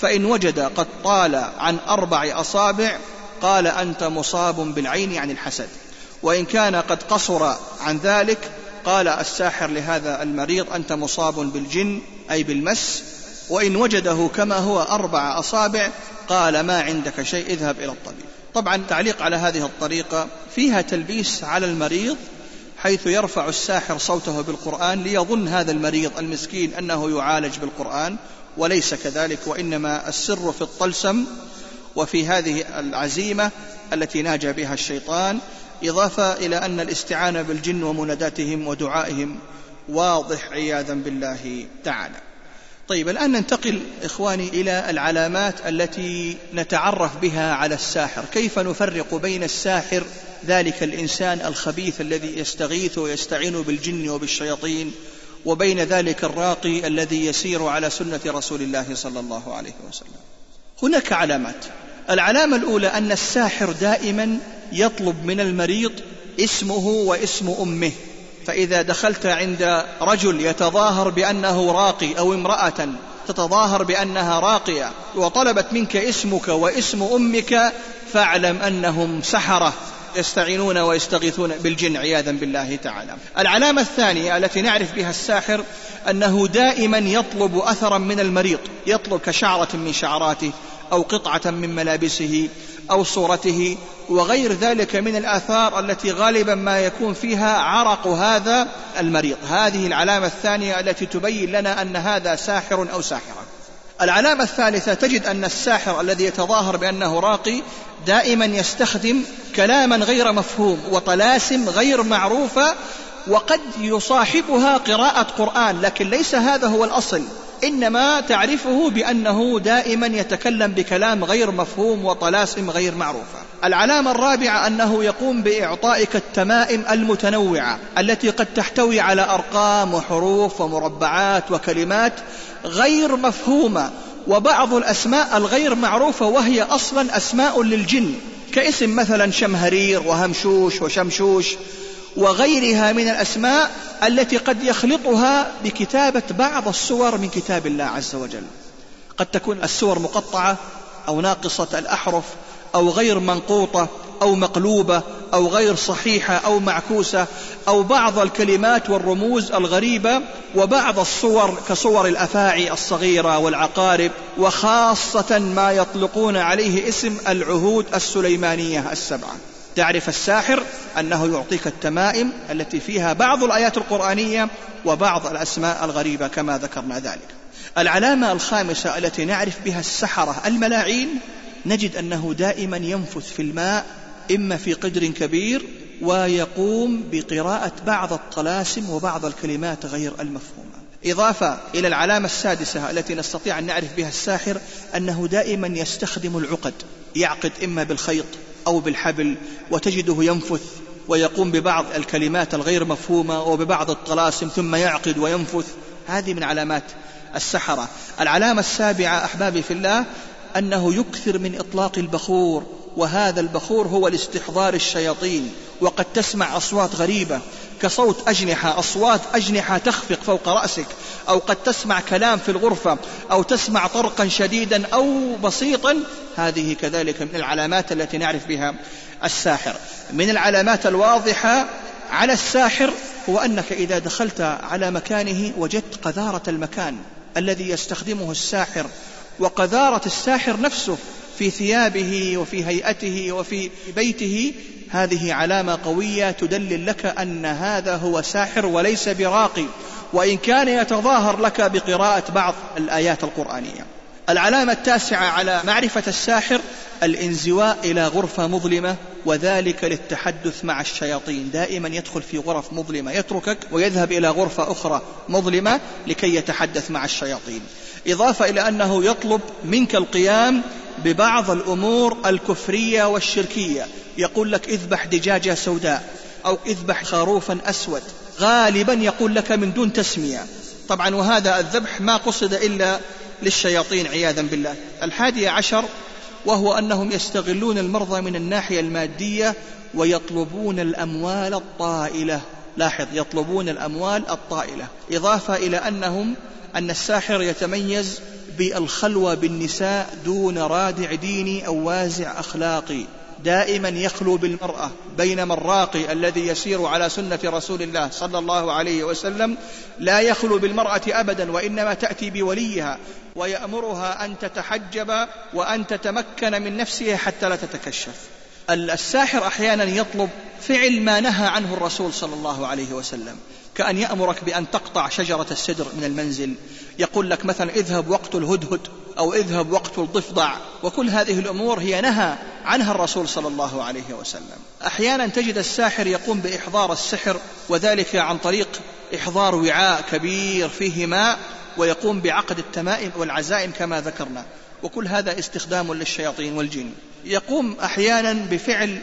فإن وجد قد طال عن أربع أصابع قال أنت مصاب بالعين يعني الحسد. وإن كان قد قصر عن ذلك قال الساحر لهذا المريض أنت مصاب بالجن أي بالمس. وإن وجده كما هو أربع أصابع قال ما عندك شيء اذهب إلى الطبيب. طبعا تعليق على هذه الطريقة فيها تلبيس على المريض حيث يرفع الساحر صوته بالقرآن ليظن هذا المريض المسكين أنه يعالج بالقرآن. وليس كذلك وإنما السر في الطلسم وفي هذه العزيمة التي ناجى بها الشيطان إضافة إلى أن الاستعانة بالجن ومناداتهم ودعائهم واضح عياذا بالله تعالى. طيب الآن ننتقل إخواني إلى العلامات التي نتعرف بها على الساحر. كيف نفرق بين الساحر ذلك الإنسان الخبيث الذي يستغيث ويستعين بالجن وبالشياطين وبين ذلك الراقي الذي يسير على سنة رسول الله صلى الله عليه وسلم. هناك علامات. العلامة الأولى أن الساحر دائما يطلب من المريض اسمه واسم أمه. فإذا دخلت عند رجل يتظاهر بأنه راقي أو امرأة تتظاهر بأنها راقية وطلبت منك اسمك واسم أمك فاعلم أنهم سحرة. يستعينون ويستغيثون بالجن عياذا بالله تعالى. العلامة الثانية التي نعرف بها الساحر أنه دائما يطلب أثرا من المريض، يطلب كشعرة من شعراته أو قطعة من ملابسه أو صورته وغير ذلك من الآثار التي غالبا ما يكون فيها عرق هذا المريض هذه العلامة الثانية التي تبين لنا أن هذا ساحر أو ساحرة العلامة الثالثة تجد أن الساحر الذي يتظاهر بأنه راقي دائما يستخدم كلاما غير مفهوم وطلاسم غير معروفة وقد يصاحبها قراءة قرآن لكن ليس هذا هو الأصل. إنما تعرفه بأنه دائما يتكلم بكلام غير مفهوم وطلاسم غير معروفة. العلامة الرابعة أنه يقوم بإعطائك التمائم المتنوعة التي قد تحتوي على أرقام وحروف ومربعات وكلمات غير مفهومة وبعض الأسماء الغير معروفة وهي أصلا أسماء للجن كاسم مثلا شمهرير وهمشوش وشمشوش وغيرها من الأسماء التي قد يخلطها بكتابة بعض السور من كتاب الله عز وجل. قد تكون السور مقطعة أو ناقصة الأحرف أو غير منقوطة أو مقلوبة أو غير صحيحة أو معكوسة أو بعض الكلمات والرموز الغريبة وبعض الصور كصور الأفاعي الصغيرة والعقارب وخاصة ما يطلقون عليه اسم العهود السليمانية السبعة. تعرف الساحر أنه يعطيك التمائم التي فيها بعض الآيات القرآنية وبعض الأسماء الغريبة كما ذكرنا ذلك. العلامة الخامسة التي نعرف بها السحرة الملاعين نجد أنه دائما ينفث في الماء إما في قدر كبير ويقوم بقراءة بعض الطلاسم وبعض الكلمات غير المفهومة. إضافة إلى العلامة السادسة التي نستطيع أن نعرف بها الساحر أنه دائما يستخدم العقد يعقد إما بالخيط أو بالحبل وتجده ينفث ويقوم ببعض الكلمات الغير مفهومة وببعض الطلاسم ثم يعقد وينفث. هذه من علامات السحرة. العلامة السابعة أحبابي في الله أنه يكثر من إطلاق البخور وهذا البخور هو لاستحضار الشياطين وقد تسمع أصوات غريبة كصوت أجنحة أصوات أجنحة تخفق فوق رأسك أو قد تسمع كلام في الغرفة أو تسمع طرقا شديدا أو بسيطا هذه كذلك من العلامات التي نعرف بها الساحر. من العلامات الواضحة على الساحر هو أنك إذا دخلت على مكانه وجدت قذارة المكان الذي يستخدمه الساحر وقذارة الساحر نفسه في ثيابه وفي هيئته وفي بيته هذه علامة قوية تدلل لك أن هذا هو ساحر وليس براقي وإن كان يتظاهر لك بقراءة بعض الآيات القرآنية. العلامة التاسعة على معرفة الساحر الانزواء إلى غرفة مظلمة وذلك للتحدث مع الشياطين. دائما يدخل في غرف مظلمة يتركك ويذهب إلى غرفة أخرى مظلمة لكي يتحدث مع الشياطين. إضافة إلى أنه يطلب منك القيام ببعض الأمور الكفرية والشركية. يقول لك اذبح دجاجة سوداء أو اذبح خروفا أسود. غالبا يقول لك من دون تسمية. طبعا وهذا الذبح ما قصد إلا للشياطين عياذا بالله. الحادي عشر وهو أنهم يستغلون المرضى من الناحية المادية ويطلبون الأموال الطائلة. لاحظ يطلبون الأموال الطائلة. إضافة إلى أنهم أن الساحر يتميز بالخلوة بالنساء دون رادع ديني أو وازع أخلاقي. دائما يخلو بالمرأة بينما الراقي الذي يسير على سنة رسول الله صلى الله عليه وسلم. لا يخلو بالمرأة أبدا وإنما تأتي بوليها ويأمرها أن تتحجب وأن تتمكن من نفسها حتى لا تتكشف. الساحر أحيانا يطلب فعل ما نهى عنه الرسول صلى الله عليه وسلم كأن يأمرك بأن تقطع شجرة السدر من المنزل يقول لك مثلا اذهب وقت الهدهد أو اذهب وقت الضفدع وكل هذه الأمور هي نهى عنها الرسول صلى الله عليه وسلم. أحيانا تجد الساحر يقوم بإحضار السحر وذلك عن طريق إحضار وعاء كبير فيه ماء ويقوم بعقد التمائم والعزائم كما ذكرنا. وكل هذا استخدام للشياطين والجن. يقوم أحيانا بفعل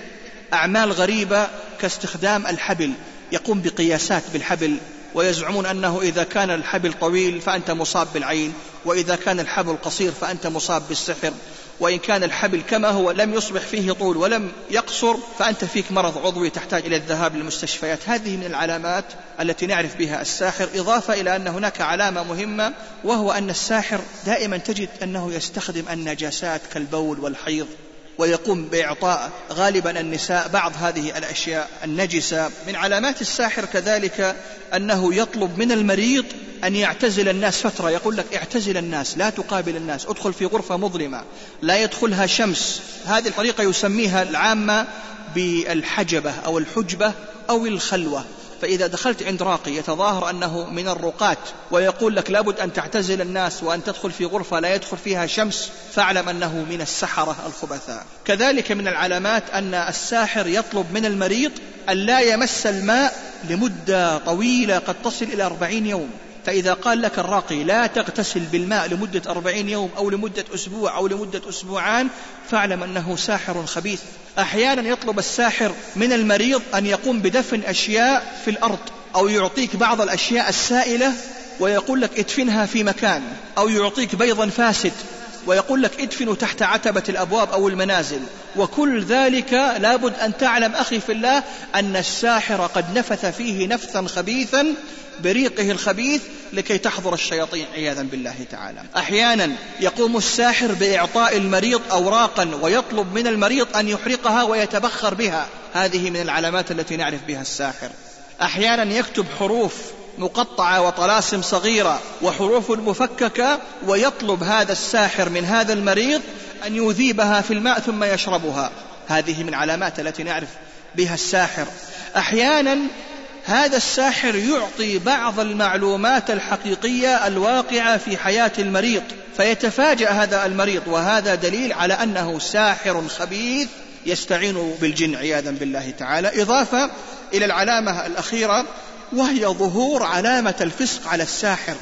أعمال غريبة كاستخدام الحبل. يقوم بقياسات بالحبل. ويزعمون أنه إذا كان الحبل طويل فأنت مصاب بالعين وإذا كان الحبل قصير فأنت مصاب بالسحر وإن كان الحبل كما هو لم يصبح فيه طول ولم يقصر فأنت فيك مرض عضوي تحتاج إلى الذهاب للمستشفيات. هذه من العلامات التي نعرف بها الساحر إضافة إلى أن هناك علامة مهمة وهو أن الساحر دائما تجد أنه يستخدم النجاسات كالبول والحيض. ويقوم بإعطاء غالبا النساء بعض هذه الأشياء النجسة. من علامات الساحر كذلك أنه يطلب من المريض أن يعتزل الناس فترة. يقول لك اعتزل الناس لا تقابل الناس ادخل في غرفة مظلمة لا يدخلها شمس. هذه الطريقة يسميها العامة بالحجبة أو الحجبة أو الخلوة. فإذا دخلت عند راقي يتظاهر أنه من الرقاة ويقول لك لابد أن تعتزل الناس وأن تدخل في غرفة لا يدخل فيها شمس فاعلم أنه من السحرة الخبثاء. كذلك من العلامات أن الساحر يطلب من المريض أن لا يمس الماء لمدة طويلة قد تصل إلى أربعين يوم. فإذا قال لك الراقي لا تغتسل بالماء لمدة أربعين يوم أو لمدة أسبوع أو لمدة أسبوعان فاعلم أنه ساحر خبيث. أحيانا يطلب الساحر من المريض أن يقوم بدفن أشياء في الأرض أو يعطيك بعض الأشياء السائلة ويقول لك ادفنها في مكان أو يعطيك بيضا فاسد ويقول لك ادفنوا تحت عتبة الأبواب أو المنازل. وكل ذلك لابد أن تعلم أخي في الله أن الساحر قد نفث فيه نفثا خبيثا بريقه الخبيث لكي تحضر الشياطين عياذا بالله تعالى. أحيانا يقوم الساحر بإعطاء المريض اوراقا ويطلب من المريض أن يحرقها ويتبخر بها. هذه من العلامات التي نعرف بها الساحر. أحيانا يكتب حروف مقطعة وطلاسم صغيرة وحروف مفككة ويطلب هذا الساحر من هذا المريض أن يذيبها في الماء ثم يشربها. هذه من علامات التي نعرف بها الساحر. أحيانا هذا الساحر يعطي بعض المعلومات الحقيقية الواقعة في حياة المريض فيتفاجأ هذا المريض وهذا دليل على أنه ساحر خبيث يستعين بالجن عياذا بالله تعالى. إضافة إلى العلامة الأخيرة وهي ظهور علامة الفسق على الساحر.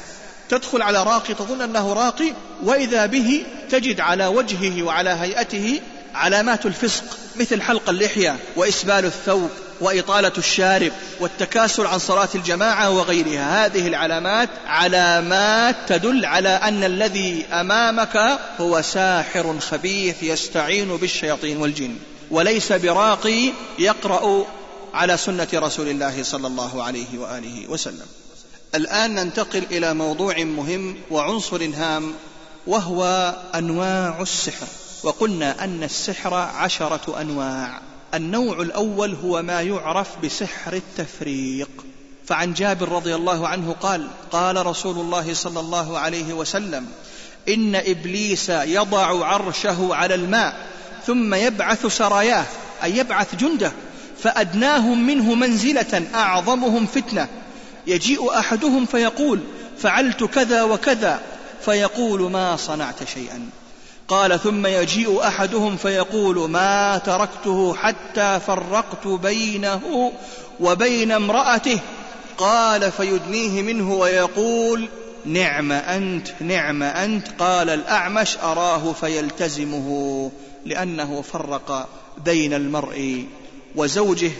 تدخل على راقي تظن أنه راقي وإذا به تجد على وجهه وعلى هيئته علامات الفسق مثل حلق اللحية وإسبال الثوب. وإطالة الشارب والتكاسل عن صلاة الجماعة وغيرها. هذه العلامات علامات تدل على أن الذي أمامك هو ساحر خبيث يستعين بالشياطين والجن وليس براقي يقرأ على سنة رسول الله صلى الله عليه وآله وسلم. الآن ننتقل إلى موضوع مهم وعنصر هام وهو أنواع السحر. وقلنا أن السحر عشرة أنواع. النوع الأول هو ما يعرف بسحر التفريق. فعن جابر رضي الله عنه قال قال رسول الله صلى الله عليه وسلم إن إبليس يضع عرشه على الماء ثم يبعث سراياه أي يبعث جنده فأدناهم منه منزلة أعظمهم فتنة. يجيء أحدهم فيقول فعلت كذا وكذا فيقول ما صنعت شيئا. قال ثم يجيء أحدهم فيقول ما تركته حتى فرقت بينه وبين امرأته؟ قال فيدنيه منه ويقول نعم أنت نعم أنت. قال الأعمش أراه فيلتزمه لأنه فرق بين المرء وزوجه.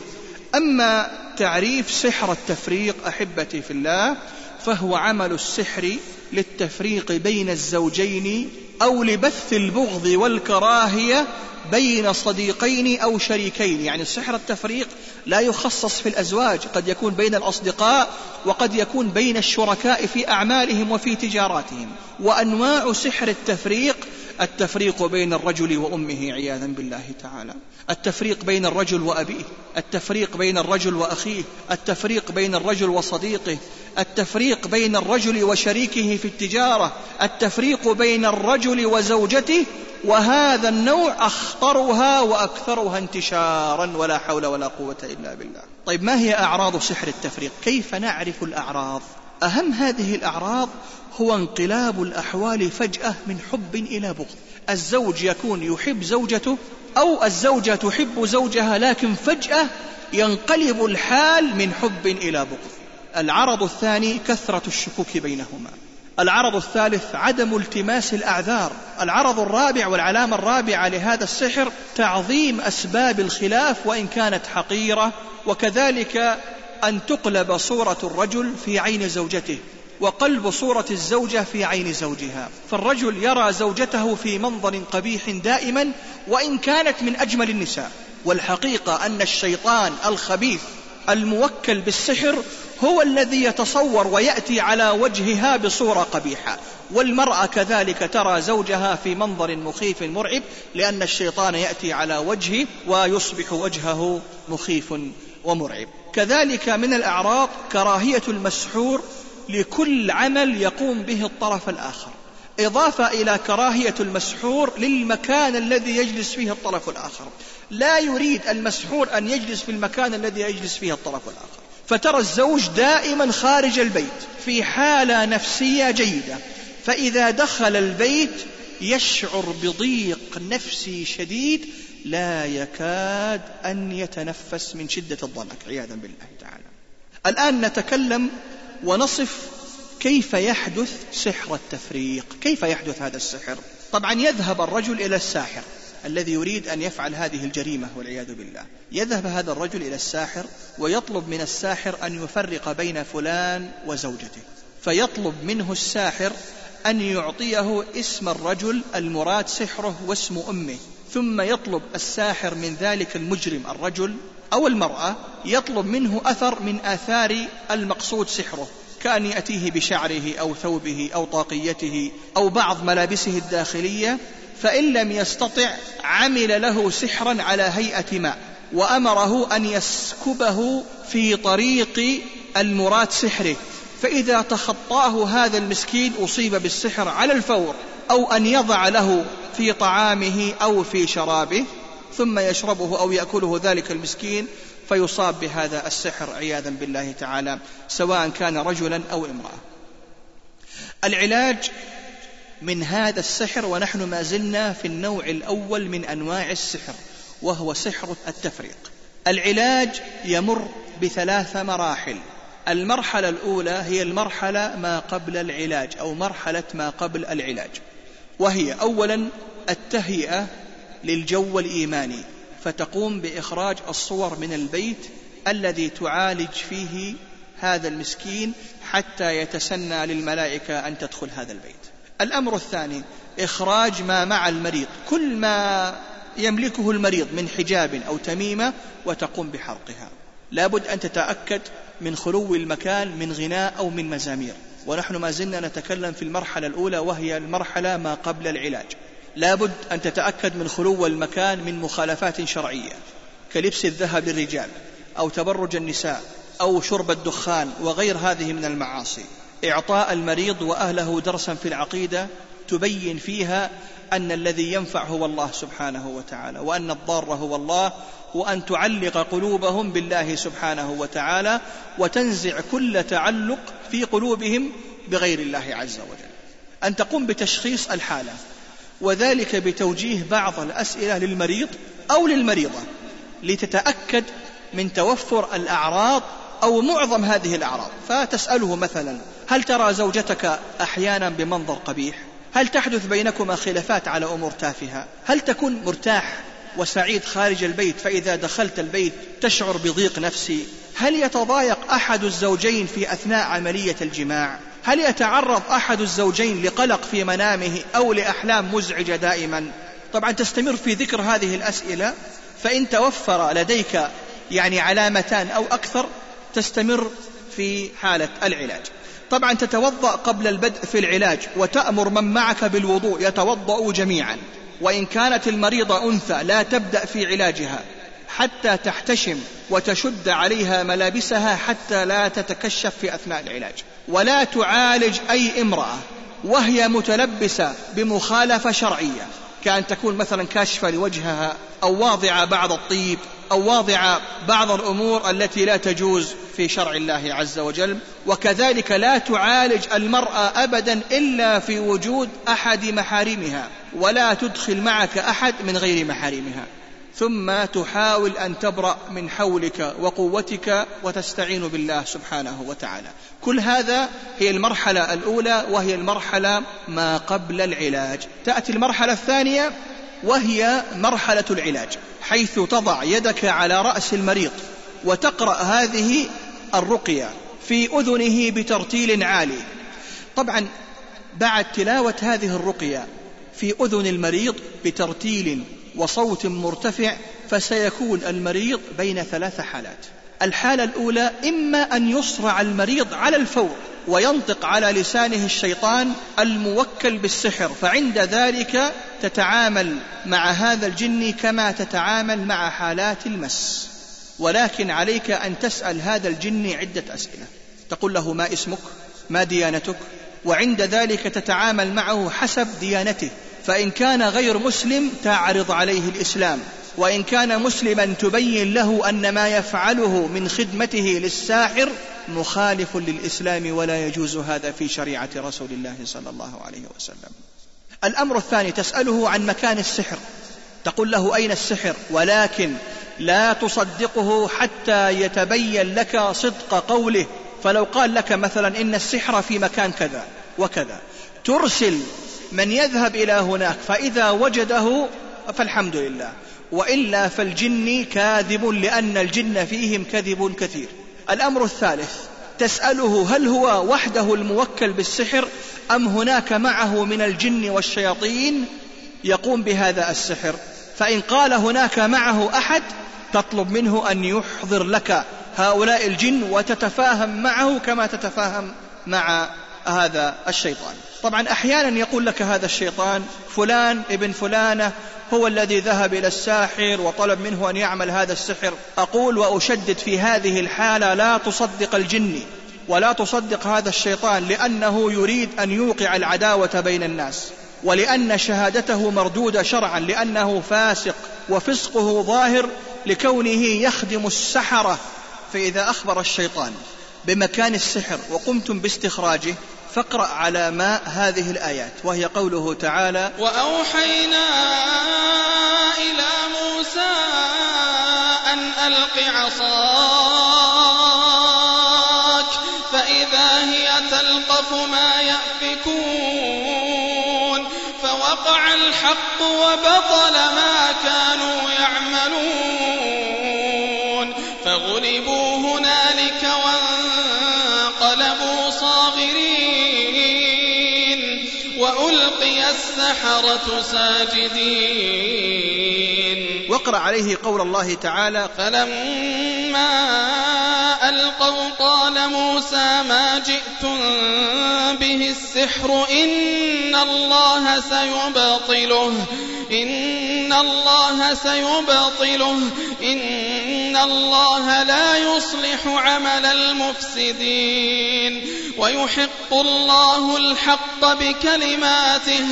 أما تعريف سحر التفريق أحبتي في الله فهو عمل السحر للتفريق بين الزوجين أو لبث البغض والكراهية بين صديقين أو شريكين. يعني سحر التفريق لا يخصص في الأزواج قد يكون بين الأصدقاء وقد يكون بين الشركاء في أعمالهم وفي تجاراتهم. وأنواع سحر التفريق التفريق بين الرجل وأمه عياذا بالله تعالى. التفريق بين الرجل وأبيه. التفريق بين الرجل وأخيه. التفريق بين الرجل وصديقه. التفريق بين الرجل وشريكه في التجارة. التفريق بين الرجل وزوجته. وهذا النوع أخطرها وأكثرها انتشارا ولا حول ولا قوة إلا بالله. طيب ما هي أعراض سحر التفريق؟ كيف نعرف الأعراض؟ أهم هذه الأعراض هو انقلاب الأحوال فجأة من حب إلى بغض. الزوج يكون يحب زوجته أو الزوجة تحب زوجها لكن فجأة ينقلب الحال من حب إلى بغض. العرض الثاني كثرة الشكوك بينهما. العرض الثالث عدم التماس الأعذار. العرض الرابع والعلامة الرابعة لهذا السحر تعظيم أسباب الخلاف وإن كانت حقيرة وكذلك أن تقلب صورة الرجل في عين زوجته وقلب صورة الزوجة في عين زوجها. فالرجل يرى زوجته في منظر قبيح دائما وإن كانت من أجمل النساء. والحقيقة أن الشيطان الخبيث الموكل بالسحر هو الذي يتصور ويأتي على وجهها بصورة قبيحة. والمرأة كذلك ترى زوجها في منظر مخيف مرعب لأن الشيطان يأتي على وجهه ويصبح وجهه مخيف ومرعب. كذلك من الأعراض كراهية المسحور لكل عمل يقوم به الطرف الآخر. إضافة إلى كراهية المسحور للمكان الذي يجلس فيه الطرف الآخر. لا يريد المسحور أن يجلس في المكان الذي يجلس فيه الطرف الآخر. فترى الزوج دائما خارج البيت في حالة نفسية جيدة. فإذا دخل البيت يشعر بضيق نفسي شديد لا يكاد أن يتنفس من شدة الضنك عياذا بالله تعالى. الآن نتكلم ونصف كيف يحدث سحر التفريق. كيف يحدث هذا السحر؟ طبعا يذهب الرجل إلى الساحر الذي يريد أن يفعل هذه الجريمة والعياذ بالله. يذهب هذا الرجل إلى الساحر ويطلب من الساحر أن يفرق بين فلان وزوجته. فيطلب منه الساحر أن يعطيه اسم الرجل المراد سحره واسم أمه. ثم يطلب الساحر من ذلك المجرم الرجل أو المرأة يطلب منه أثر من آثار المقصود سحره كأن يأتيه بشعره أو ثوبه أو طاقيته أو بعض ملابسه الداخلية فإن لم يستطع عمل له سحرا على هيئة ماء وأمره أن يسكبه في طريق المراد سحره. فإذا تخطاه هذا المسكين أصيب بالسحر على الفور. أو أن يضع له في طعامه أو في شرابه ثم يشربه أو يأكله ذلك المسكين فيصاب بهذا السحر عياذا بالله تعالى سواء كان رجلا أو امرأة. العلاج من هذا السحر ونحن ما زلنا في النوع الأول من أنواع السحر وهو سحر التفريق. العلاج يمر بثلاث مراحل. المرحلة الأولى هي المرحلة ما قبل العلاج أو مرحلة ما قبل العلاج. وهي أولا التهيئة للجو الإيماني فتقوم بإخراج الصور من البيت الذي تعالج فيه هذا المسكين حتى يتسنى للملائكة أن تدخل هذا البيت. الأمر الثاني إخراج ما مع المريض كل ما يملكه المريض من حجاب أو تميمة وتقوم بحرقها. لابد أن تتأكد من خلو المكان من غناء أو من مزامير. ونحن ما زلنا نتكلم في المرحلة الأولى وهي المرحلة ما قبل العلاج. لابد أن تتأكد من خلو المكان من مخالفات شرعية كلبس الذهب للرجال أو تبرج النساء أو شرب الدخان وغير هذه من المعاصي. إعطاء المريض وأهله درسا في العقيدة تبين فيها أن الذي ينفع هو الله سبحانه وتعالى وأن الضار هو الله وأن تعلق قلوبهم بالله سبحانه وتعالى وتنزع كل تعلق في قلوبهم بغير الله عز وجل. أن تقوم بتشخيص الحالة وذلك بتوجيه بعض الأسئلة للمريض أو للمريضة لتتأكد من توفر الأعراض أو معظم هذه الأعراض. فتسأله مثلا هل ترى زوجتك أحيانا بمنظر قبيح؟ هل تحدث بينكما خلافات على أمور تافهة؟ هل تكون مرتاح وسعيد خارج البيت فإذا دخلت البيت تشعر بضيق نفسي. هل يتضايق أحد الزوجين في أثناء عملية الجماع؟ هل يتعرض أحد الزوجين لقلق في منامه أو لأحلام مزعجة دائما؟ طبعا تستمر في ذكر هذه الأسئلة فإن توفر لديك يعني علامتان أو أكثر تستمر في حالة العلاج. طبعا تتوضأ قبل البدء في العلاج وتأمر من معك بالوضوء يتوضأوا جميعا. وإن كانت المريضة أنثى لا تبدأ في علاجها حتى تحتشم وتشد عليها ملابسها حتى لا تتكشف في أثناء العلاج. ولا تعالج أي امرأة وهي متلبسة بمخالفة شرعية كأن تكون مثلا كاشفة لوجهها أو واضعة بعض الطيب أو واضعة بعض الأمور التي لا تجوز في شرع الله عز وجل. وكذلك لا تعالج المرأة أبدا إلا في وجود أحد محارمها. ولا تدخل معك أحد من غير محارمها. ثم تحاول أن تبرأ من حولك وقوتك وتستعين بالله سبحانه وتعالى. كل هذا هي المرحلة الأولى وهي المرحلة ما قبل العلاج. تأتي المرحلة الثانية وهي مرحلة العلاج حيث تضع يدك على رأس المريض وتقرأ هذه الرقية في أذنه بترتيل عالي. طبعا بعد تلاوة هذه الرقية في أذن المريض بترتيل وصوت مرتفع فسيكون المريض بين ثلاث حالات. الحالة الأولى إما أن يصرع المريض على الفور وينطق على لسانه الشيطان الموكل بالسحر فعند ذلك تتعامل مع هذا الجن كما تتعامل مع حالات المس. ولكن عليك أن تسأل هذا الجن عدة أسئلة. تقول له ما اسمك؟ ما ديانتك؟ وعند ذلك تتعامل معه حسب ديانته فإن كان غير مسلم تعرض عليه الإسلام وإن كان مسلما تبين له أن ما يفعله من خدمته للساحر مخالف للإسلام ولا يجوز هذا في شريعة رسول الله صلى الله عليه وسلم. الأمر الثاني تسأله عن مكان السحر تقول له أين السحر؟ ولكن لا تصدقه حتى يتبين لك صدق قوله فلو قال لك مثلا إن السحر في مكان كذا وكذا ترسل من يذهب إلى هناك فإذا وجده فالحمد لله. وإلا فالجن كاذب لأن الجن فيهم كذب كثير. الأمر الثالث تسأله هل هو وحده الموكل بالسحر أم هناك معه من الجن والشياطين؟ يقوم بهذا السحر. فإن قال هناك معه أحد تطلب منه أن يحضر لك هؤلاء الجن وتتفاهم معه كما تتفاهم مع هذا الشيطان. طبعا أحيانا يقول لك هذا الشيطان فلان ابن فلانة هو الذي ذهب إلى الساحر وطلب منه أن يعمل هذا السحر. أقول وأشدد في هذه الحالة لا تصدق الجن ولا تصدق هذا الشيطان لأنه يريد أن يوقع العداوة بين الناس ولأن شهادته مردودة شرعا لأنه فاسق وفسقه ظاهر لكونه يخدم السحرة فإذا أخبر الشيطان بمكان السحر وقمتم باستخراجه فاقرأ على ماء هذه الآيات وهي قوله تعالى وأوحينا إلى موسى أن ألق عصاك فإذا هي تلقف ما يأفكون فوقع الحق وبطل ما كانوا يعملون. السحرة ساجدين. واقرأ عليه قول الله تعالى فلما ألقوا قال موسى ما جئتم به السحر إن الله سيبطله إن الله سيبطله إن الله لا يصلح عمل المفسدين ويحق الله الحق بكلماته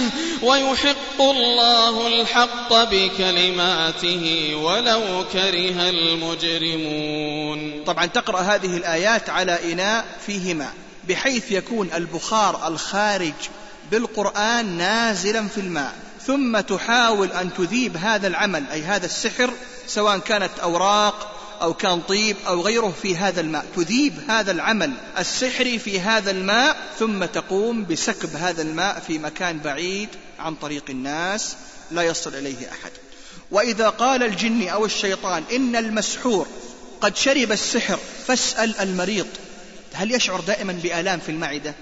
ويحق الله الحق بكلماته ولو كره المجرمون طبعا تقرأ هذه الآيات على إناء فيه ماء بحيث يكون البخار الخارج بالقرآن نازلا في الماء. ثم تحاول أن تذيب هذا العمل أي هذا السحر سواء كانت أوراق أو كان طيب أو غيره في هذا الماء. تذيب هذا العمل السحري في هذا الماء ثم تقوم بسكب هذا الماء في مكان بعيد عن طريق الناس لا يصل إليه أحد. وإذا قال الجن أو الشيطان إن المسحور قد شرب السحر فاسأل المريض هل يشعر دائما بآلام في المعدة؟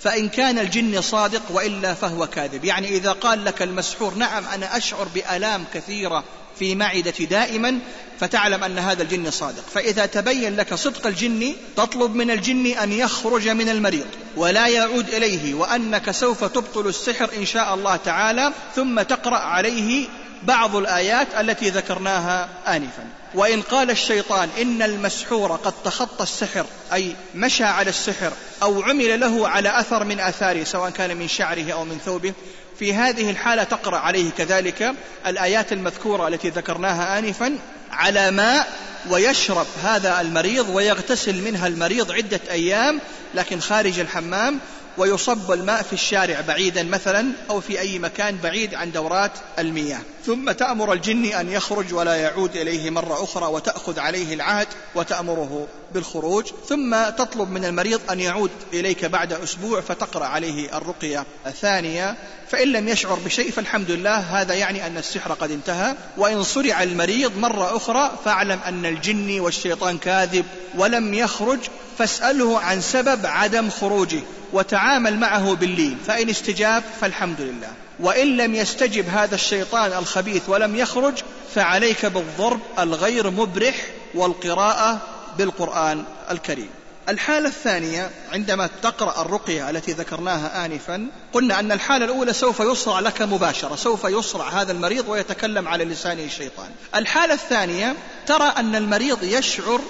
فإن كان الجن صادق وإلا فهو كاذب. يعني إذا قال لك المسحور نعم أنا أشعر بآلام كثيرة في معدتي دائما فتعلم أن هذا الجن صادق. فإذا تبين لك صدق الجن تطلب من الجن أن يخرج من المريض ولا يعود إليه وأنك سوف تبطل السحر إن شاء الله تعالى ثم تقرأ عليه بعض الآيات التي ذكرناها آنفا. وإن قال الشيطان إن المسحور قد تخطى السحر أي مشى على السحر أو عمل له على أثر من آثاره سواء كان من شعره أو من ثوبه في هذه الحالة تقرأ عليه كذلك الآيات المذكورة التي ذكرناها آنفا على ماء ويشرب هذا المريض ويغتسل منها المريض عدة أيام لكن خارج الحمام ويصب الماء في الشارع بعيدا مثلا أو في أي مكان بعيد عن دورات المياه. ثم تأمر الجن أن يخرج ولا يعود إليه مرة أخرى وتأخذ عليه العهد وتأمره بالخروج ثم تطلب من المريض أن يعود إليك بعد أسبوع فتقرأ عليه الرقية الثانية. فإن لم يشعر بشيء فالحمد لله هذا يعني أن السحر قد انتهى. وإن صرع المريض مرة أخرى فاعلم أن الجن والشيطان كاذب ولم يخرج فاسأله عن سبب عدم خروجه وتعامل معه باللين فإن استجاب فالحمد لله. وإن لم يستجب هذا الشيطان الخبيث ولم يخرج فعليك بالضرب الغير مبرح والقراءة بالقرآن الكريم. الحالة الثانية عندما تقرأ الرقية التي ذكرناها آنفا قلنا أن الحالة الأولى سوف يصرع لك مباشرة سوف يصرع هذا المريض ويتكلم على لسانه الشيطان. الحالة الثانية ترى أن المريض يشعر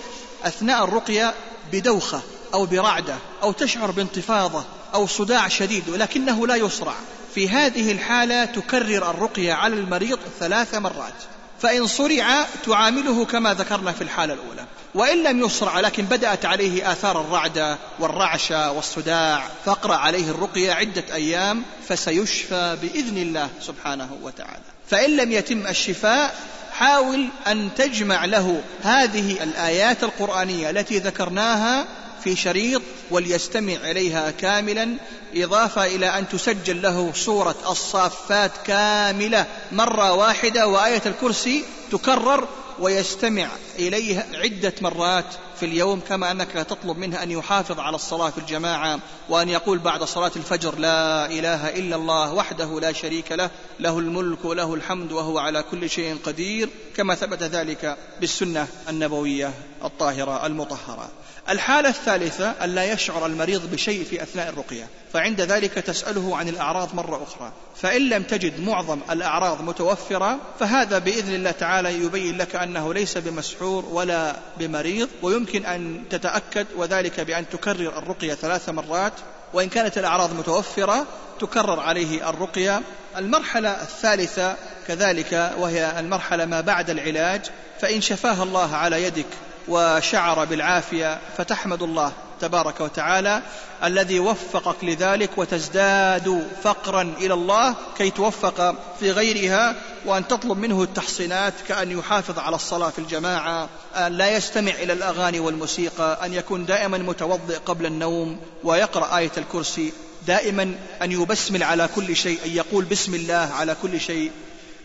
أثناء الرقية بدوخة أو برعدة أو تشعر بانتفاضة أو صداع شديد ولكنه لا يصرع. في هذه الحالة تكرر الرقية على المريض ثلاث مرات. فإن صرع تعامله كما ذكرنا في الحالة الأولى. وإن لم يصرع لكن بدأت عليه آثار الرعدة والرعشة والصداع فاقرأ عليه الرقية عدة أيام فسيشفى بإذن الله سبحانه وتعالى. فإن لم يتم الشفاء حاول أن تجمع له هذه الآيات القرآنية التي ذكرناها في شريط وليستمع إليها كاملا إضافة إلى أن تسجل له سورة الصافات كاملة مرة واحدة وآية الكرسي تكرر ويستمع إليها عدة مرات في اليوم كما أنك تطلب منه أن يحافظ على الصلاة في الجماعة وأن يقول بعد صلاة الفجر لا إله إلا الله وحده لا شريك له له الملك وله الحمد وهو على كل شيء قدير كما ثبت ذلك بالسنة النبوية الطاهرة المطهرة. الحالة الثالثة أن لا يشعر المريض بشيء في أثناء الرقية فعند ذلك تسأله عن الأعراض مرة أخرى. فإن لم تجد معظم الأعراض متوفرة فهذا بإذن الله تعالى يبين لك أنه ليس بمسحور ولا بمريض ويمكن أن تتأكد وذلك بأن تكرر الرقية ثلاث مرات وإن كانت الأعراض متوفرة تكرر عليه الرقية. المرحلة الثالثة كذلك وهي المرحلة ما بعد العلاج فإن شفاها الله على يدك وشعر بالعافية فتحمد الله تبارك وتعالى الذي وفقك لذلك وتزداد فقرا إلى الله كي توفق في غيرها وأن تطلب منه التحصينات كأن يحافظ على الصلاة في الجماعة أن لا يستمع إلى الأغاني والموسيقى أن يكون دائما متوضئ قبل النوم ويقرأ آية الكرسي دائما أن يبسمل على كل شيء أن يقول بسم الله على كل شيء.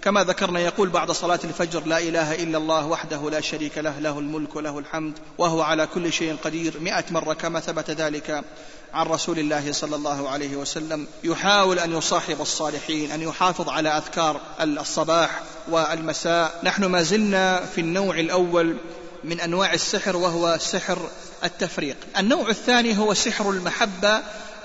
كما ذكرنا يقول بعد صلاة الفجر لا إله إلا الله وحده لا شريك له له الملك وله الحمد وهو على كل شيء قدير. مئة مرة كما ثبت ذلك عن رسول الله صلى الله عليه وسلم. يحاول أن يصاحب الصالحين أن يحافظ على أذكار الصباح والمساء. نحن ما زلنا في النوع الأول من أنواع السحر وهو سحر التفريق. النوع الثاني هو سحر المحبة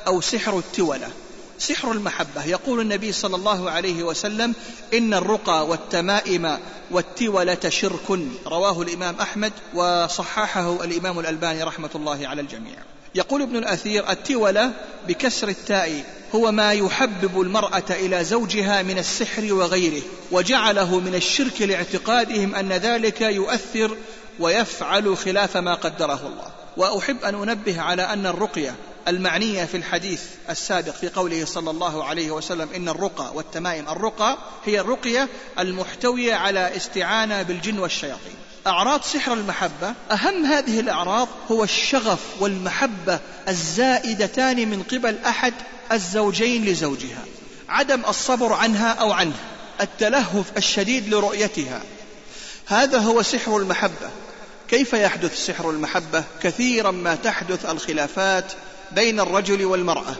أو سحر التولة. سحر المحبة. يقول النبي صلى الله عليه وسلم إن الرقى والتمائم والتولة شرك. رواه الإمام أحمد وصححه الإمام الألباني رحمة الله على الجميع. يقول ابن الأثير التولة بكسر التاء هو ما يحبب المرأة إلى زوجها من السحر وغيره وجعله من الشرك لاعتقادهم أن ذلك يؤثر ويفعل خلاف ما قدره الله. وأحب أن أنبه على أن الرقية المعنية في الحديث السابق في قوله صلى الله عليه وسلم إن الرقى والتمائم الرقى هي الرقية المحتوية على استعانة بالجن والشياطين. أعراض سحر المحبة أهم هذه الأعراض هو الشغف والمحبة الزائدتان من قبل أحد الزوجين لزوجها. عدم الصبر عنها أو عنه التلهف الشديد لرؤيتها. هذا هو سحر المحبة. كيف يحدث سحر المحبة؟ كثيرا ما تحدث الخلافات بين الرجل والمرأة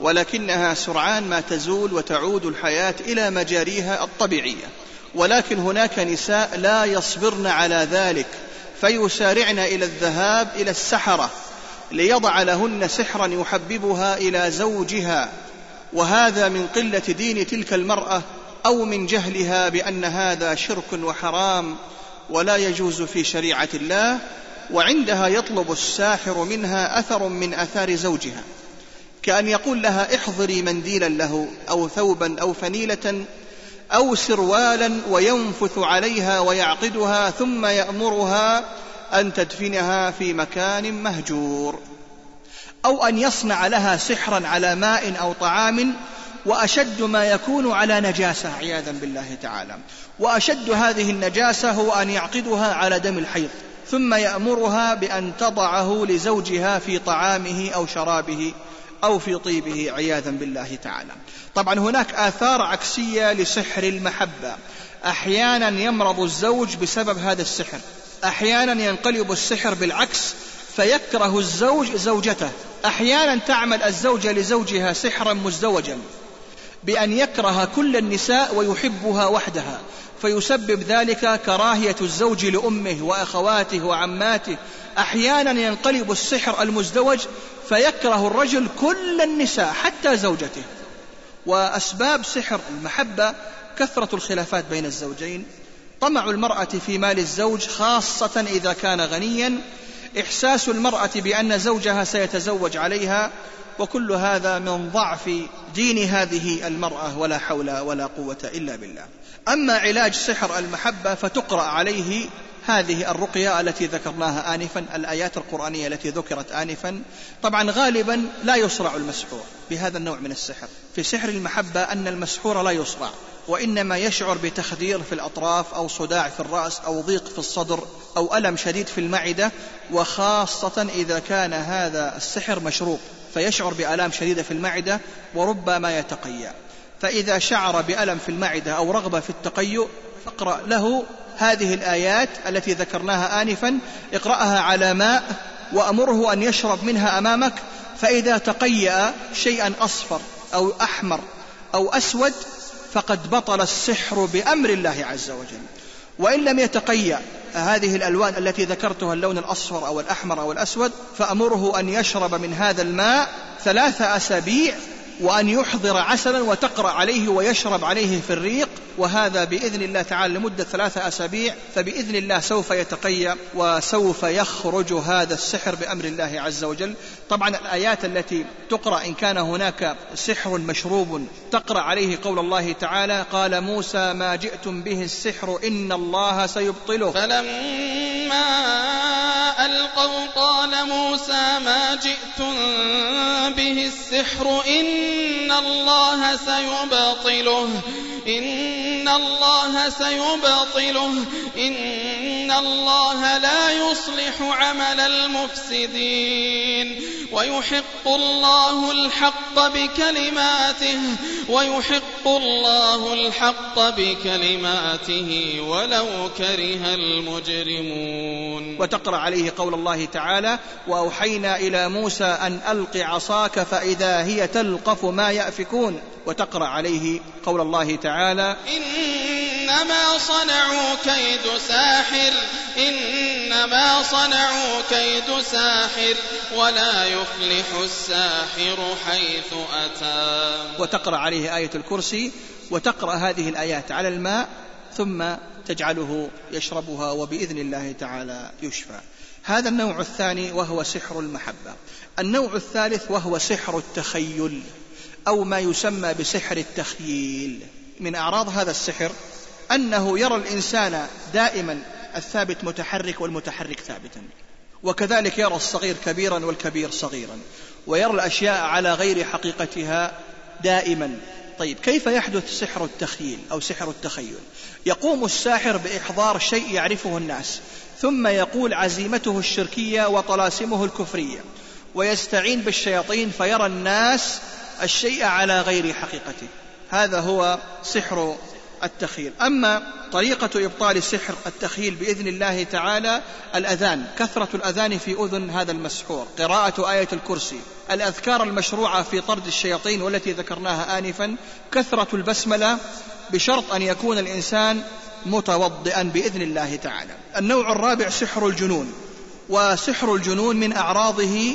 ولكنها سرعان ما تزول وتعود الحياة إلى مجاريها الطبيعية. ولكن هناك نساء لا يصبرن على ذلك فيسارعن إلى الذهاب إلى السحرة ليضع لهن سحرا يحببها إلى زوجها. وهذا من قلة دين تلك المرأة أو من جهلها بأن هذا شرك وحرام ولا يجوز في شريعة الله وعندها يطلب الساحر منها أثر من آثار زوجها كأن يقول لها احضري منديلا له أو ثوبا أو فنيلة أو سروالا وينفث عليها ويعقدها ثم يأمرها أن تدفنها في مكان مهجور أو أن يصنع لها سحرا على ماء أو طعام وأشد ما يكون على نجاسة عياذا بالله تعالى. وأشد هذه النجاسة هو أن يعقدها على دم الحيض. ثم يأمرها بأن تضعه لزوجها في طعامه أو شرابه أو في طيبه عياذا بالله تعالى. طبعا هناك آثار عكسية لسحر المحبة. أحيانا يمرض الزوج بسبب هذا السحر. أحيانا ينقلب السحر بالعكس فيكره الزوج زوجته. أحيانا تعمل الزوجة لزوجها سحرا مزدوجا بأن يكره كل النساء ويحبها وحدها. فيسبب ذلك كراهية الزوج لأمه وأخواته وعماته. أحيانا ينقلب السحر المزدوج فيكره الرجل كل النساء حتى زوجته. وأسباب سحر المحبة كثرة الخلافات بين الزوجين. طمع المرأة في مال الزوج خاصة إذا كان غنيا. إحساس المرأة بأن زوجها سيتزوج عليها. وكل هذا من ضعف دين هذه المرأة ولا حول ولا قوة إلا بالله. أما علاج سحر المحبة فتقرأ عليه هذه الرقية التي ذكرناها آنفا الآيات القرآنية التي ذكرت آنفا. طبعا غالبا لا يصرع المسحور بهذا النوع من السحر. في سحر المحبة أن المسحور لا يصرع وإنما يشعر بتخدير في الأطراف أو صداع في الرأس أو ضيق في الصدر أو ألم شديد في المعدة وخاصة إذا كان هذا السحر مشروب. فيشعر بآلام شديدة في المعدة وربما يتقيأ. فإذا شعر بألم في المعدة أو رغبة في التقيؤ فاقرأ له هذه الآيات التي ذكرناها آنفا. اقرأها على ماء وأمره أن يشرب منها أمامك. فإذا تقيأ شيئا أصفر أو أحمر أو أسود فقد بطل السحر بأمر الله عز وجل. وإن لم يتقيأ هذه الألوان التي ذكرتها اللون الأصفر أو الأحمر أو الأسود فأمره أن يشرب من هذا الماء ثلاث أسابيع وأن يحضر عسلا وتقرأ عليه ويشرب عليه في الريق وهذا بإذن الله تعالى لمدة ثلاثة أسابيع فبإذن الله سوف يتقيأ وسوف يخرج هذا السحر بأمر الله عز وجل. طبعا الآيات التي تقرأ إن كان هناك سحر مشروب تقرأ عليه قول الله تعالى قال موسى ما جئتم به السحر إن الله سيبطله. فلما ألقوا قال موسى ما جئتم به السحر إن الله سيبطله. إن الله سيبطله. إن الله لا يصلح عمل المفسدين. ويحق الله الحق بكلماته. ويحق الله الحق بكلماته. ولو كره المجرمون. وتقرأ عليه قول الله تعالى وأوحينا إلى موسى أن ألق عصاك فإذا هي تلقف ما يأفكون وتقرأ عليه قول الله تعالى إنما صنعوا كيد ساحر إنما صنعوا كيد ساحر ولا يفلح الساحر حيث أتى. وتقرأ عليه آية الكرسي وتقرأ هذه الآيات على الماء ثم تجعله يشربها وبإذن الله تعالى يشفى. هذا النوع الثاني وهو سحر المحبة. النوع الثالث وهو سحر التخيل. أو ما يسمى بسحر التخييل. من أعراض هذا السحر أنه يرى الإنسان دائما الثابت متحرك والمتحرك ثابتا. وكذلك يرى الصغير كبيرا والكبير صغيرا. ويرى الأشياء على غير حقيقتها دائما. طيب كيف يحدث سحر التخيل أو سحر التخيل؟ يقوم الساحر بإحضار شيء يعرفه الناس ثم يقول عزيمته الشركية وطلاسمه الكفرية ويستعين بالشياطين فيرى الناس الشيء على غير حقيقته. هذا هو سحر التخيل. أما طريقة إبطال سحر التخيل بإذن الله تعالى الأذان كثرة الأذان في أذن هذا المسحور. قراءة آية الكرسي الأذكار المشروعة في طرد الشياطين والتي ذكرناها آنفا كثرة البسملة بشرط أن يكون الإنسان متوضئا بإذن الله تعالى. النوع الرابع سحر الجنون وسحر الجنون من أعراضه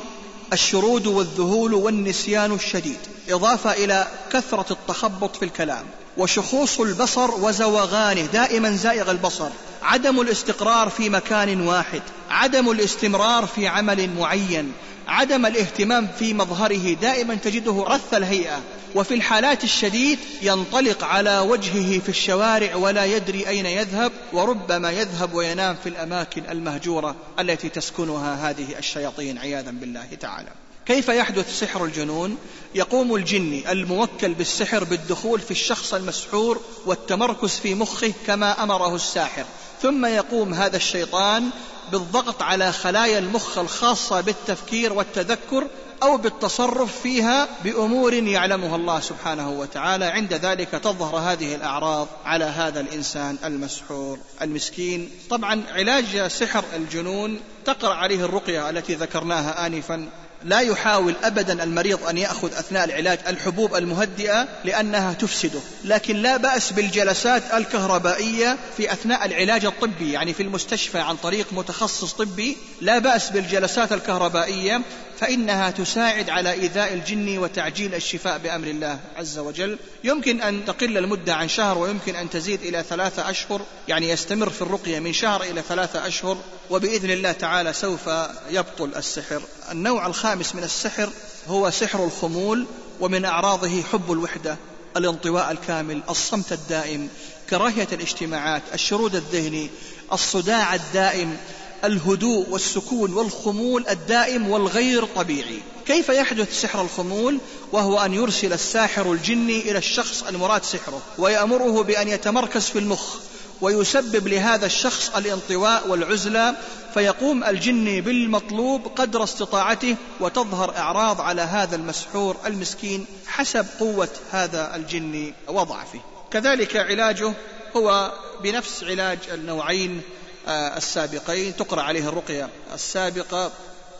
الشرود والذهول والنسيان الشديد إضافة إلى كثرة التخبط في الكلام وشخوص البصر وزوغانه دائما زائغ البصر عدم الاستقرار في مكان واحد عدم الاستمرار في عمل معين عدم الاهتمام في مظهره دائما تجده رث الهيئة وفي الحالات الشديد ينطلق على وجهه في الشوارع ولا يدري أين يذهب وربما يذهب وينام في الأماكن المهجورة التي تسكنها هذه الشياطين عياذا بالله تعالى. كيف يحدث سحر الجنون؟ يقوم الجني الموكل بالسحر بالدخول في الشخص المسحور والتمركز في مخه كما أمره الساحر ثم يقوم هذا الشيطان بالضغط على خلايا المخ الخاصة بالتفكير والتذكر أو بالتصرف فيها بأمور يعلمها الله سبحانه وتعالى. عند ذلك تظهر هذه الأعراض على هذا الإنسان المسحور. المسكين طبعا علاج سحر الجنون تقرأ عليه الرقية التي ذكرناها انفا. لا يحاول ابدا المريض أن يأخذ أثناء العلاج الحبوب المهدئة لأنها تفسده، لكن لا بأس بالجلسات الكهربائية في أثناء العلاج الطبي، يعني في المستشفى عن طريق متخصص طبي، لا بأس بالجلسات الكهربائية فإنها تساعد على إيذاء الجن وتعجيل الشفاء بأمر الله عز وجل. يمكن أن تقل المدة عن شهر ويمكن أن تزيد إلى ثلاثة أشهر يعني يستمر في الرقية من شهر إلى ثلاثة أشهر وبإذن الله تعالى سوف يبطل السحر. النوع الخامس من السحر هو سحر الخمول ومن أعراضه حب الوحدة الانطواء الكامل الصمت الدائم كراهية الاجتماعات الشرود الذهني الصداع الدائم الهدوء والسكون والخمول الدائم والغير طبيعي. كيف يحدث سحر الخمول؟ وهو أن يرسل الساحر الجني إلى الشخص المراد سحره ويأمره بأن يتمركز في المخ ويسبب لهذا الشخص الانطواء والعزلة فيقوم الجني بالمطلوب قدر استطاعته وتظهر أعراض على هذا المسحور المسكين حسب قوة هذا الجني وضعفه كذلك علاجه هو بنفس علاج النوعين السابقين تقرأ عليه الرقية. السابقة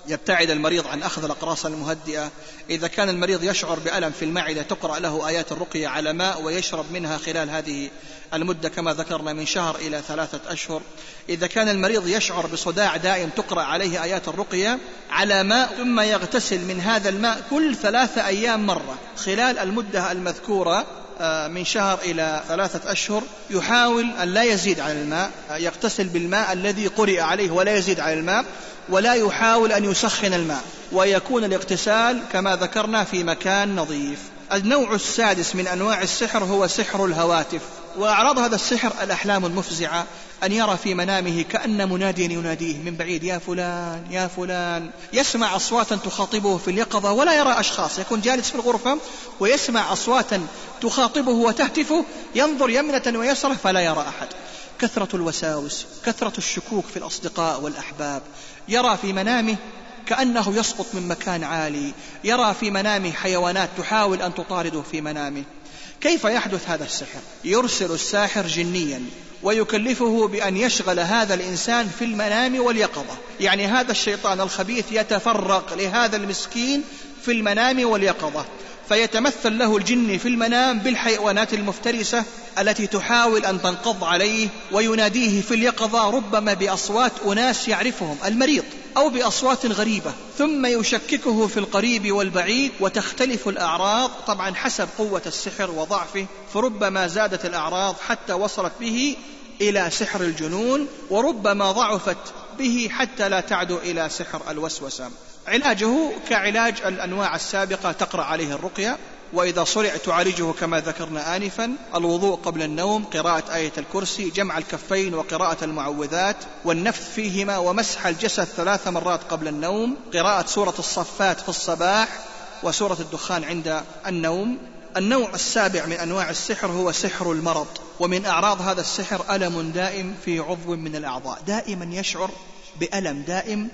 يبتعد المريض عن أخذ الأقراص المهدئة. إذا كان المريض يشعر بألم في المعدة تقرأ له آيات الرقية على ماء ويشرب منها خلال هذه المدة كما ذكرنا من شهر إلى ثلاثة أشهر. إذا كان المريض يشعر بصداع دائم تقرأ عليه آيات الرقية على ماء ثم يغتسل من هذا الماء كل ثلاثة أيام مرة خلال المدة المذكورة آه، من شهر إلى ثلاثة أشهر يحاول أن لا يزيد على الماء آه، يغتسل بالماء الذي قرئ عليه ولا يزيد على الماء. ولا يحاول أن يسخن الماء ويكون الاغتسال كما ذكرنا في مكان نظيف. النوع السادس من أنواع السحر هو سحر الهواتف وأعراض هذا السحر الأحلام المفزعة أن يرى في منامه كأن مناديا يناديه من بعيد يا فلان يا فلان. يسمع أصواتا تخاطبه في اليقظة ولا يرى أشخاص يكون جالس في الغرفة ويسمع أصواتا تخاطبه وتهتفه ينظر يمنة ويسرة فلا يرى أحد. كثرة الوساوس كثرة الشكوك في الأصدقاء والأحباب يرى في منامه كأنه يسقط من مكان عالي يرى في منامه حيوانات تحاول أن تطارده في منامه. كيف يحدث هذا السحر؟ يرسل الساحر جنيا ويكلفه بأن يشغل هذا الإنسان في المنام واليقظة. يعني هذا الشيطان الخبيث يتفرق لهذا المسكين في المنام واليقظة. فيتمثل له الجن في المنام بالحيوانات المفترسة التي تحاول أن تنقض عليه ويناديه في اليقظة ربما بأصوات أناس يعرفهم المريض أو بأصوات غريبة ثم يشككه في القريب والبعيد وتختلف الأعراض طبعا حسب قوة السحر وضعفه فربما زادت الأعراض حتى وصلت به إلى سحر الجنون وربما ضعفت به حتى لا تعدو إلى سحر الوسوسة. علاجه كعلاج الأنواع السابقة تقرأ عليه الرقية وإذا صرع تعالجه كما ذكرنا آنفا الوضوء قبل النوم قراءة آية الكرسي جمع الكفين وقراءة المعوذات والنفث فيهما ومسح الجسد ثلاث مرات قبل النوم قراءة سورة الصفات في الصباح وسورة الدخان عند النوم. النوع السابع من أنواع السحر هو سحر المرض ومن أعراض هذا السحر ألم دائم في عضو من الأعضاء. دائما يشعر بألم دائم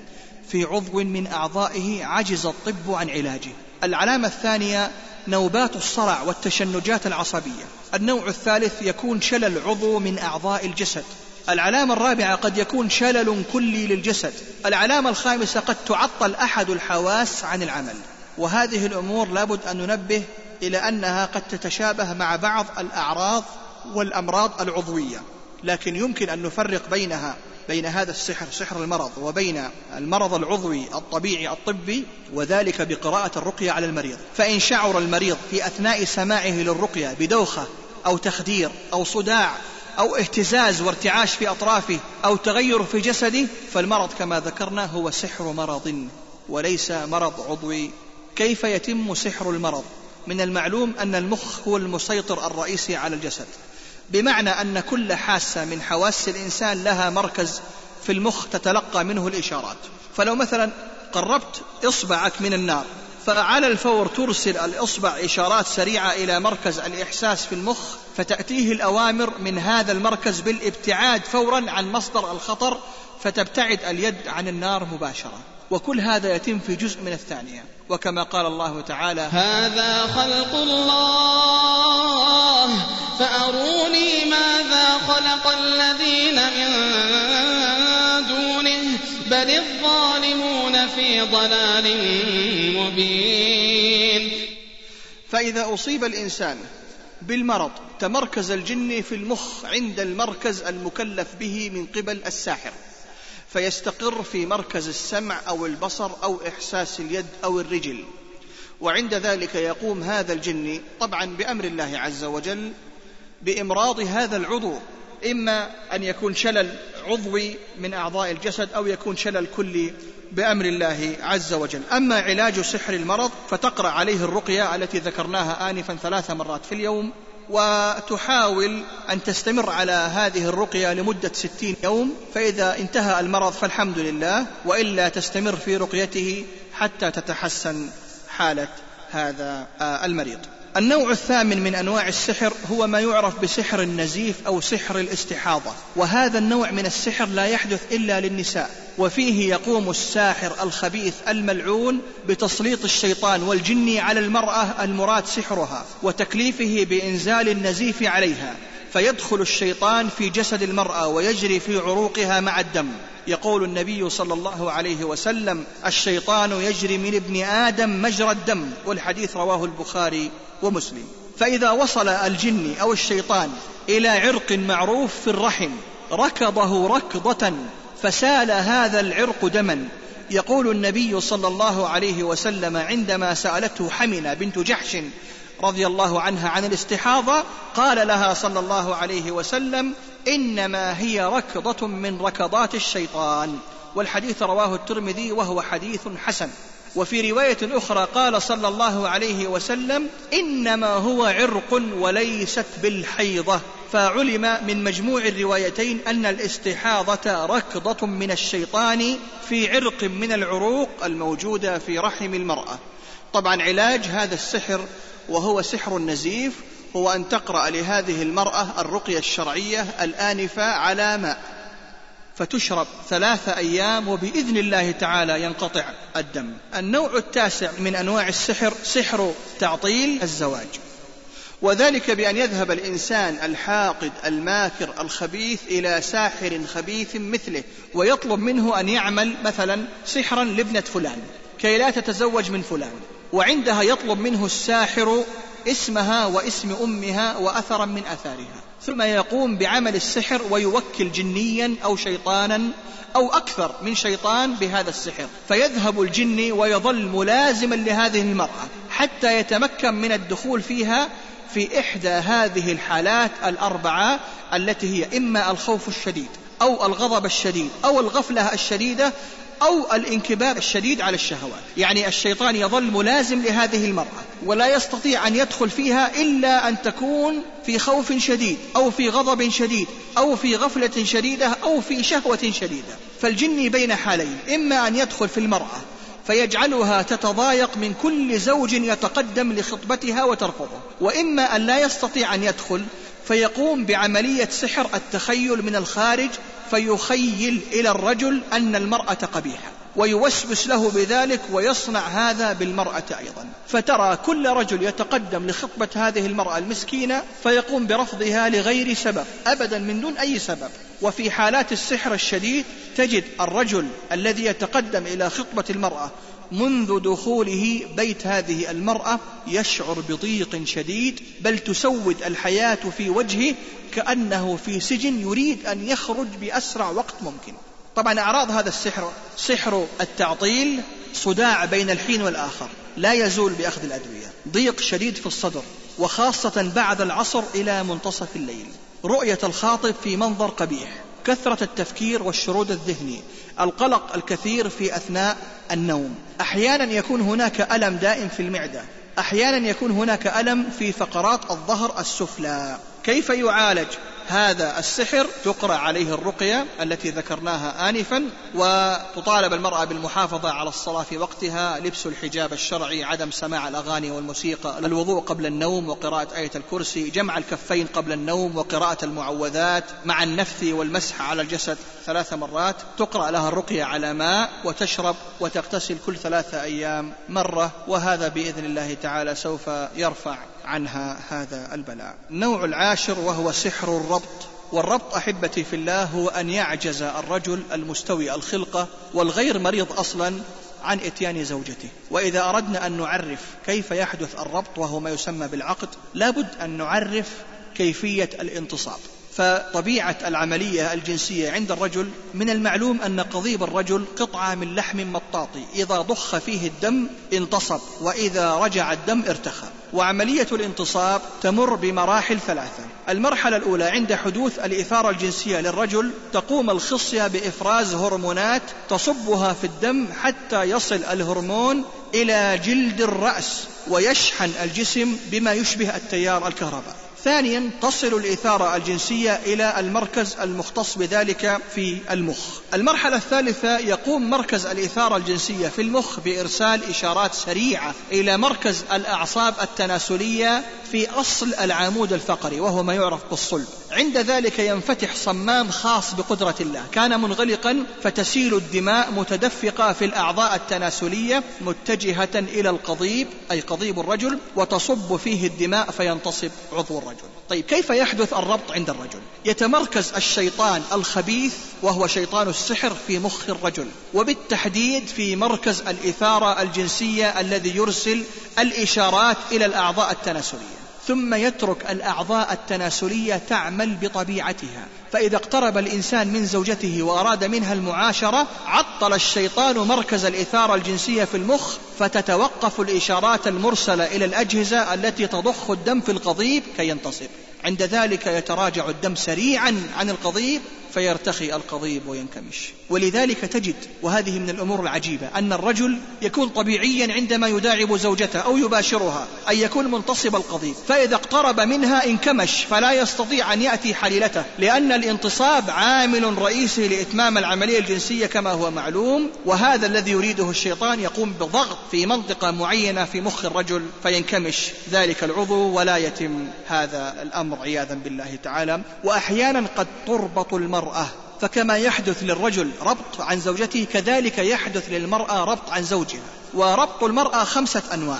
في عضو من أعضائه عجز الطب عن علاجه. العلامة الثانية نوبات الصرع والتشنجات العصبية. النوع الثالث يكون شلل عضو من أعضاء الجسد. العلامة الرابعة قد يكون شلل كلي للجسد. العلامة الخامسة قد تعطل أحد الحواس عن العمل. وهذه الأمور لابد أن ننبه إلى أنها قد تتشابه مع بعض الأعراض والأمراض العضوية. لكن يمكن أن نفرق بينها. بين هذا السحر سحر المرض وبين المرض العضوي الطبيعي الطبي وذلك بقراءة الرقية على المريض. فإن شعر المريض في أثناء سماعه للرقية بدوخة أو تخدير أو صداع أو اهتزاز وارتعاش في أطرافه أو تغير في جسده فالمرض كما ذكرنا هو سحر مرض وليس مرض عضوي. كيف يتم سحر المرض؟ من المعلوم أن المخ هو المسيطر الرئيسي على الجسد. بمعنى أن كل حاسة من حواس الإنسان لها مركز في المخ تتلقى منه الإشارات. فلو مثلا قربت إصبعك من النار فعلى الفور ترسل الإصبع إشارات سريعة إلى مركز الإحساس في المخ فتأتيه الأوامر من هذا المركز بالابتعاد فورا عن مصدر الخطر فتبتعد اليد عن النار مباشرة وكل هذا يتم في جزء من الثانية. وكما قال الله تعالى هذا خلق الله. فأروني ماذا خلق الذين من دونه. بل الظالمون في ضلال مبين. فإذا أصيب الإنسان بالمرض تمركز الجن في المخ عند المركز المكلف به من قبل الساحر. فيستقر في مركز السمع أو البصر أو إحساس اليد أو الرجل. وعند ذلك يقوم هذا الجن طبعا بأمر الله عز وجل بإمراض هذا العضو إما أن يكون شلل عضوي من أعضاء الجسد أو يكون شلل كلي بأمر الله عز وجل. أما علاج سحر المرض فتقرأ عليه الرقية التي ذكرناها انفا ثلاث مرات في اليوم وتحاول أن تستمر على هذه الرقية لمدة ستين يوم فإذا انتهى المرض فالحمد لله وإلا تستمر في رقيته حتى تتحسن حالة هذا المريض. النوع الثامن من أنواع السحر هو ما يعرف بسحر النزيف أو سحر الاستحاضة. وهذا النوع من السحر لا يحدث إلا للنساء. وفيه يقوم الساحر الخبيث الملعون بتسليط الشيطان والجن على المرأة المراد سحرها وتكليفه بإنزال النزيف عليها. فيدخل الشيطان في جسد المرأة ويجري في عروقها مع الدم. يقول النبي صلى الله عليه وسلم الشيطان يجري من ابن آدم مجرى الدم والحديث رواه البخاري ومسلم. فإذا وصل الجن أو الشيطان إلى عرق معروف في الرحم ركضه ركضة فسال هذا العرق دما. يقول النبي صلى الله عليه وسلم عندما سألته حمنه بنت جحش رضي الله عنها عن الاستحاضة قال لها صلى الله عليه وسلم إنما هي ركضة من ركضات الشيطان والحديث رواه الترمذي وهو حديث حسن. وفي رواية أخرى قال صلى الله عليه وسلم إنما هو عرق وليست بالحيضة فعلم من مجموع الروايتين أن الاستحاضة ركضة من الشيطان في عرق من العروق الموجودة في رحم المرأة. طبعا علاج هذا السحر وهو سحر النزيف هو أن تقرأ لهذه المرأة الرقية الشرعية الآنفة على ماء. فتشرب ثلاثة أيام وبإذن الله تعالى ينقطع الدم. النوع التاسع من أنواع السحر سحر تعطيل الزواج. وذلك بأن يذهب الإنسان الحاقد الماكر الخبيث إلى ساحر خبيث مثله ويطلب منه أن يعمل مثلا سحرا لابنة فلان كي لا تتزوج من فلان. وعندها يطلب منه الساحر اسمها واسم أمها وأثرا من أثارها. ثم يقوم بعمل السحر ويوكل جنيا أو شيطانا أو أكثر من شيطان بهذا السحر. فيذهب الجني ويظل ملازما لهذه المرأة حتى يتمكن من الدخول فيها في إحدى هذه الحالات الأربعة التي هي إما الخوف الشديد أو الغضب الشديد أو الغفلة الشديدة أو الانكباب الشديد على الشهوات. يعني الشيطان يظل ملازم لهذه المرأة ولا يستطيع أن يدخل فيها إلا أن تكون في خوف شديد أو في غضب شديد أو في غفلة شديدة أو في شهوة شديدة. فالجن بين حالين. إما أن يدخل في المرأة فيجعلها تتضايق من كل زوج يتقدم لخطبتها وترفضه. وإما أن لا يستطيع أن يدخل فيقوم بعملية سحر التخيل من الخارج فيخيل إلى الرجل أن المرأة قبيحة ويوسوس له بذلك ويصنع هذا بالمرأة أيضا. فترى كل رجل يتقدم لخطبة هذه المرأة المسكينة فيقوم برفضها لغير سبب أبدا من دون أي سبب. وفي حالات السحر الشديد تجد الرجل الذي يتقدم إلى خطبة المرأة منذ دخوله بيت هذه المرأة يشعر بضيق شديد بل تسود الحياة في وجهه كأنه في سجن يريد أن يخرج بأسرع وقت ممكن. طبعا أعراض هذا السحر سحر التعطيل صداع بين الحين والآخر لا يزول بأخذ الأدوية ضيق شديد في الصدر وخاصة بعد العصر إلى منتصف الليل. رؤية الخاطب في منظر قبيح كثرة التفكير والشرود الذهني القلق الكثير في أثناء النوم. أحيانا يكون هناك ألم دائم في المعدة. أحيانا يكون هناك ألم في فقرات الظهر السفلى. كيف يعالج؟ هذا السحر تقرأ عليه الرقية التي ذكرناها آنفا وتطالب المرأة بالمحافظة على الصلاة في وقتها لبس الحجاب الشرعي عدم سماع الأغاني والموسيقى الوضوء قبل النوم وقراءة آية الكرسي جمع الكفين قبل النوم وقراءة المعوذات مع النفث والمسح على الجسد ثلاث مرات. تقرأ لها الرقية على ماء وتشرب وتغتسل كل ثلاثة أيام مرة وهذا بإذن الله تعالى سوف يرفع عنها هذا البلاء. النوع العاشر وهو سحر الربط. والربط أحبتي في الله هو أن يعجز الرجل المستوي الخلقة والغير مريض أصلا عن إتيان زوجته. وإذا أردنا أن نعرف كيف يحدث الربط وهو ما يسمى بالعقد لابد أن نعرف كيفية الانتصاب. فطبيعة العملية الجنسية عند الرجل من المعلوم أن قضيب الرجل قطعة من لحم مطاطي. إذا ضخ فيه الدم انتصب وإذا رجع الدم ارتخى. وعملية الانتصاب تمر بمراحل ثلاثة. المرحلة الأولى عند حدوث الإثارة الجنسية للرجل تقوم الخصية بإفراز هرمونات تصبها في الدم حتى يصل الهرمون إلى جلد الرأس ويشحن الجسم بما يشبه التيار الكهربائي ثانيا تصل الإثارة الجنسية إلى المركز المختص بذلك في المخ. المرحلة الثالثة يقوم مركز الإثارة الجنسية في المخ بإرسال إشارات سريعة إلى مركز الأعصاب التناسلية في أصل العمود الفقري وهو ما يعرف بالصلب. عند ذلك ينفتح صمام خاص بقدرة الله. كان منغلقا فتسيل الدماء متدفقة في الأعضاء التناسلية متجهة إلى القضيب أي قضيب الرجل وتصب فيه الدماء فينتصب عضو الرجل. طيب كيف يحدث الربط عند الرجل؟ يتمركز الشيطان الخبيث وهو شيطان السحر في مخ الرجل وبالتحديد في مركز الإثارة الجنسية الذي يرسل الإشارات إلى الأعضاء التناسلية. ثم يترك الأعضاء التناسلية تعمل بطبيعتها. فإذا اقترب الإنسان من زوجته وأراد منها المعاشرة عطل الشيطان مركز الإثارة الجنسية في المخ فتتوقف الإشارات المرسلة إلى الأجهزة التي تضخ الدم في القضيب كي ينتصب. عند ذلك يتراجع الدم سريعا عن القضيب فيرتخي القضيب وينكمش. ولذلك تجد وهذه من الأمور العجيبة أن الرجل يكون طبيعيا عندما يداعب زوجته أو يباشرها ان يكون منتصب القضيب فإذا اقترب منها انكمش فلا يستطيع أن يأتي حليلته لأن الانتصاب عامل رئيسي لإتمام العملية الجنسية كما هو معلوم وهذا الذي يريده الشيطان يقوم بضغط في منطقة معينة في مخ الرجل فينكمش. ذلك العضو ولا يتم هذا الأمر عياذا بالله تعالى. واحيانا قد تربط المرأة المرأة فكما يحدث للرجل ربط عن زوجته كذلك يحدث للمرأة ربط عن زوجها. وربط المرأة خمسة أنواع.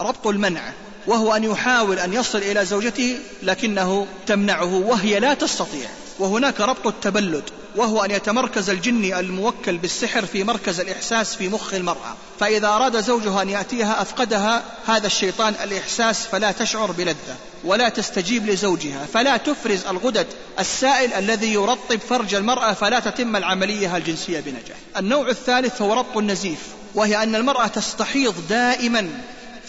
ربط المنع وهو أن يحاول أن يصل إلى زوجته لكنه تمنعه وهي لا تستطيع. وهناك ربط التبلد. وهو أن يتمركز الجني الموكل بالسحر في مركز الإحساس في مخ المرأة. فإذا أراد زوجها أن يأتيها أفقدها هذا الشيطان الإحساس فلا تشعر بلذة ولا تستجيب لزوجها. فلا تفرز الغدد السائل الذي يرطب فرج المرأة فلا تتم العملية الجنسية بنجاح. النوع الثالث هو ربط النزيف وهي أن المرأة تستحيض دائما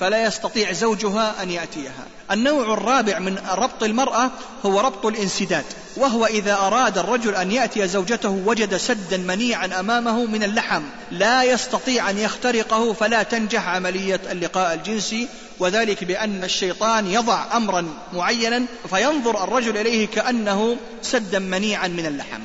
فلا يستطيع زوجها أن يأتيها. النوع الرابع من ربط المرأة هو ربط الانسداد وهو إذا أراد الرجل أن يأتي زوجته وجد سدا منيعا أمامه من اللحم لا يستطيع أن يخترقه فلا تنجح عملية اللقاء الجنسي وذلك بأن الشيطان يضع أمرا معينا فينظر الرجل إليه كأنه سدا منيعا من اللحم.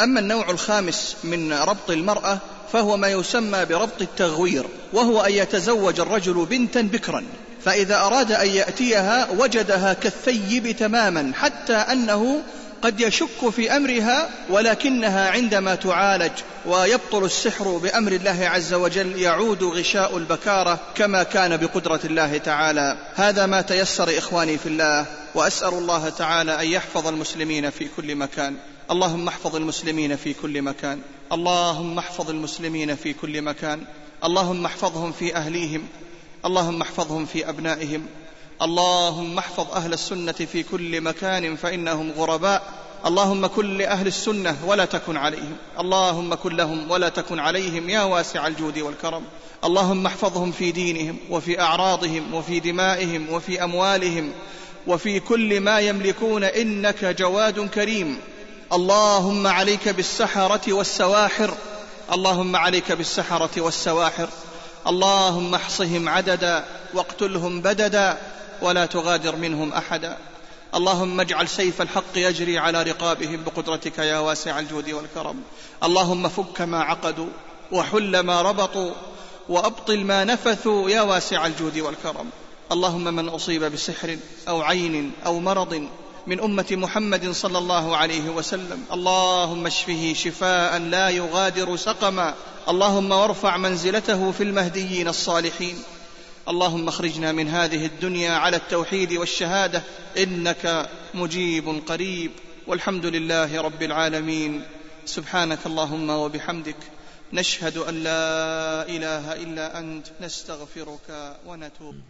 أما النوع الخامس من ربط المرأة فهو ما يسمى بربط التغوير وهو أن يتزوج الرجل بنتا بكرا فإذا أراد أن يأتيها وجدها كالثيب تماما حتى أنه قد يشك في أمرها ولكنها عندما تعالج ويبطل السحر بأمر الله عز وجل يعود غشاء البكارة كما كان بقدرة الله تعالى. هذا ما تيسر إخواني في الله وأسأل الله تعالى أن يحفظ المسلمين في كل مكان. اللهم احفظ المسلمين في كل مكان. اللهم احفظ المسلمين في كل مكان. اللهم احفظهم في أهليهم. اللهم احفظهم في أبنائهم. اللهم احفظ أهل السنة في كل مكان فإنهم غرباء. اللهم كن لأهل السنة ولا تكن عليهم. اللهم كن لهم ولا تكن عليهم يا واسع الجود والكرم. اللهم احفظهم في دينهم وفي أعراضهم وفي دمائهم وفي أموالهم وفي كل ما يملكون إنك جواد كريم. اللهم عليك بالسحرة والسواحر. اللهم عليك بالسحرة والسواحر. اللهم احصهم عددا واقتلهم بددا ولا تغادر منهم أحدا. اللهم اجعل سيف الحق يجري على رقابهم بقدرتك يا واسع الجود والكرم. اللهم فك ما عقدوا وحل ما ربطوا وأبطل ما نفثوا يا واسع الجود والكرم. اللهم من أصيب بسحر أو عين أو مرض من أمة محمد صلى الله عليه وسلم. اللهم اشفه شفاء لا يغادر سقما. اللهم وارفع منزلته في المهديين الصالحين. اللهم اخرجنا من هذه الدنيا على التوحيد والشهادة. إنك مجيب قريب. والحمد لله رب العالمين. سبحانك اللهم وبحمدك. نشهد أن لا إله إلا أنت. نستغفرك ونتوب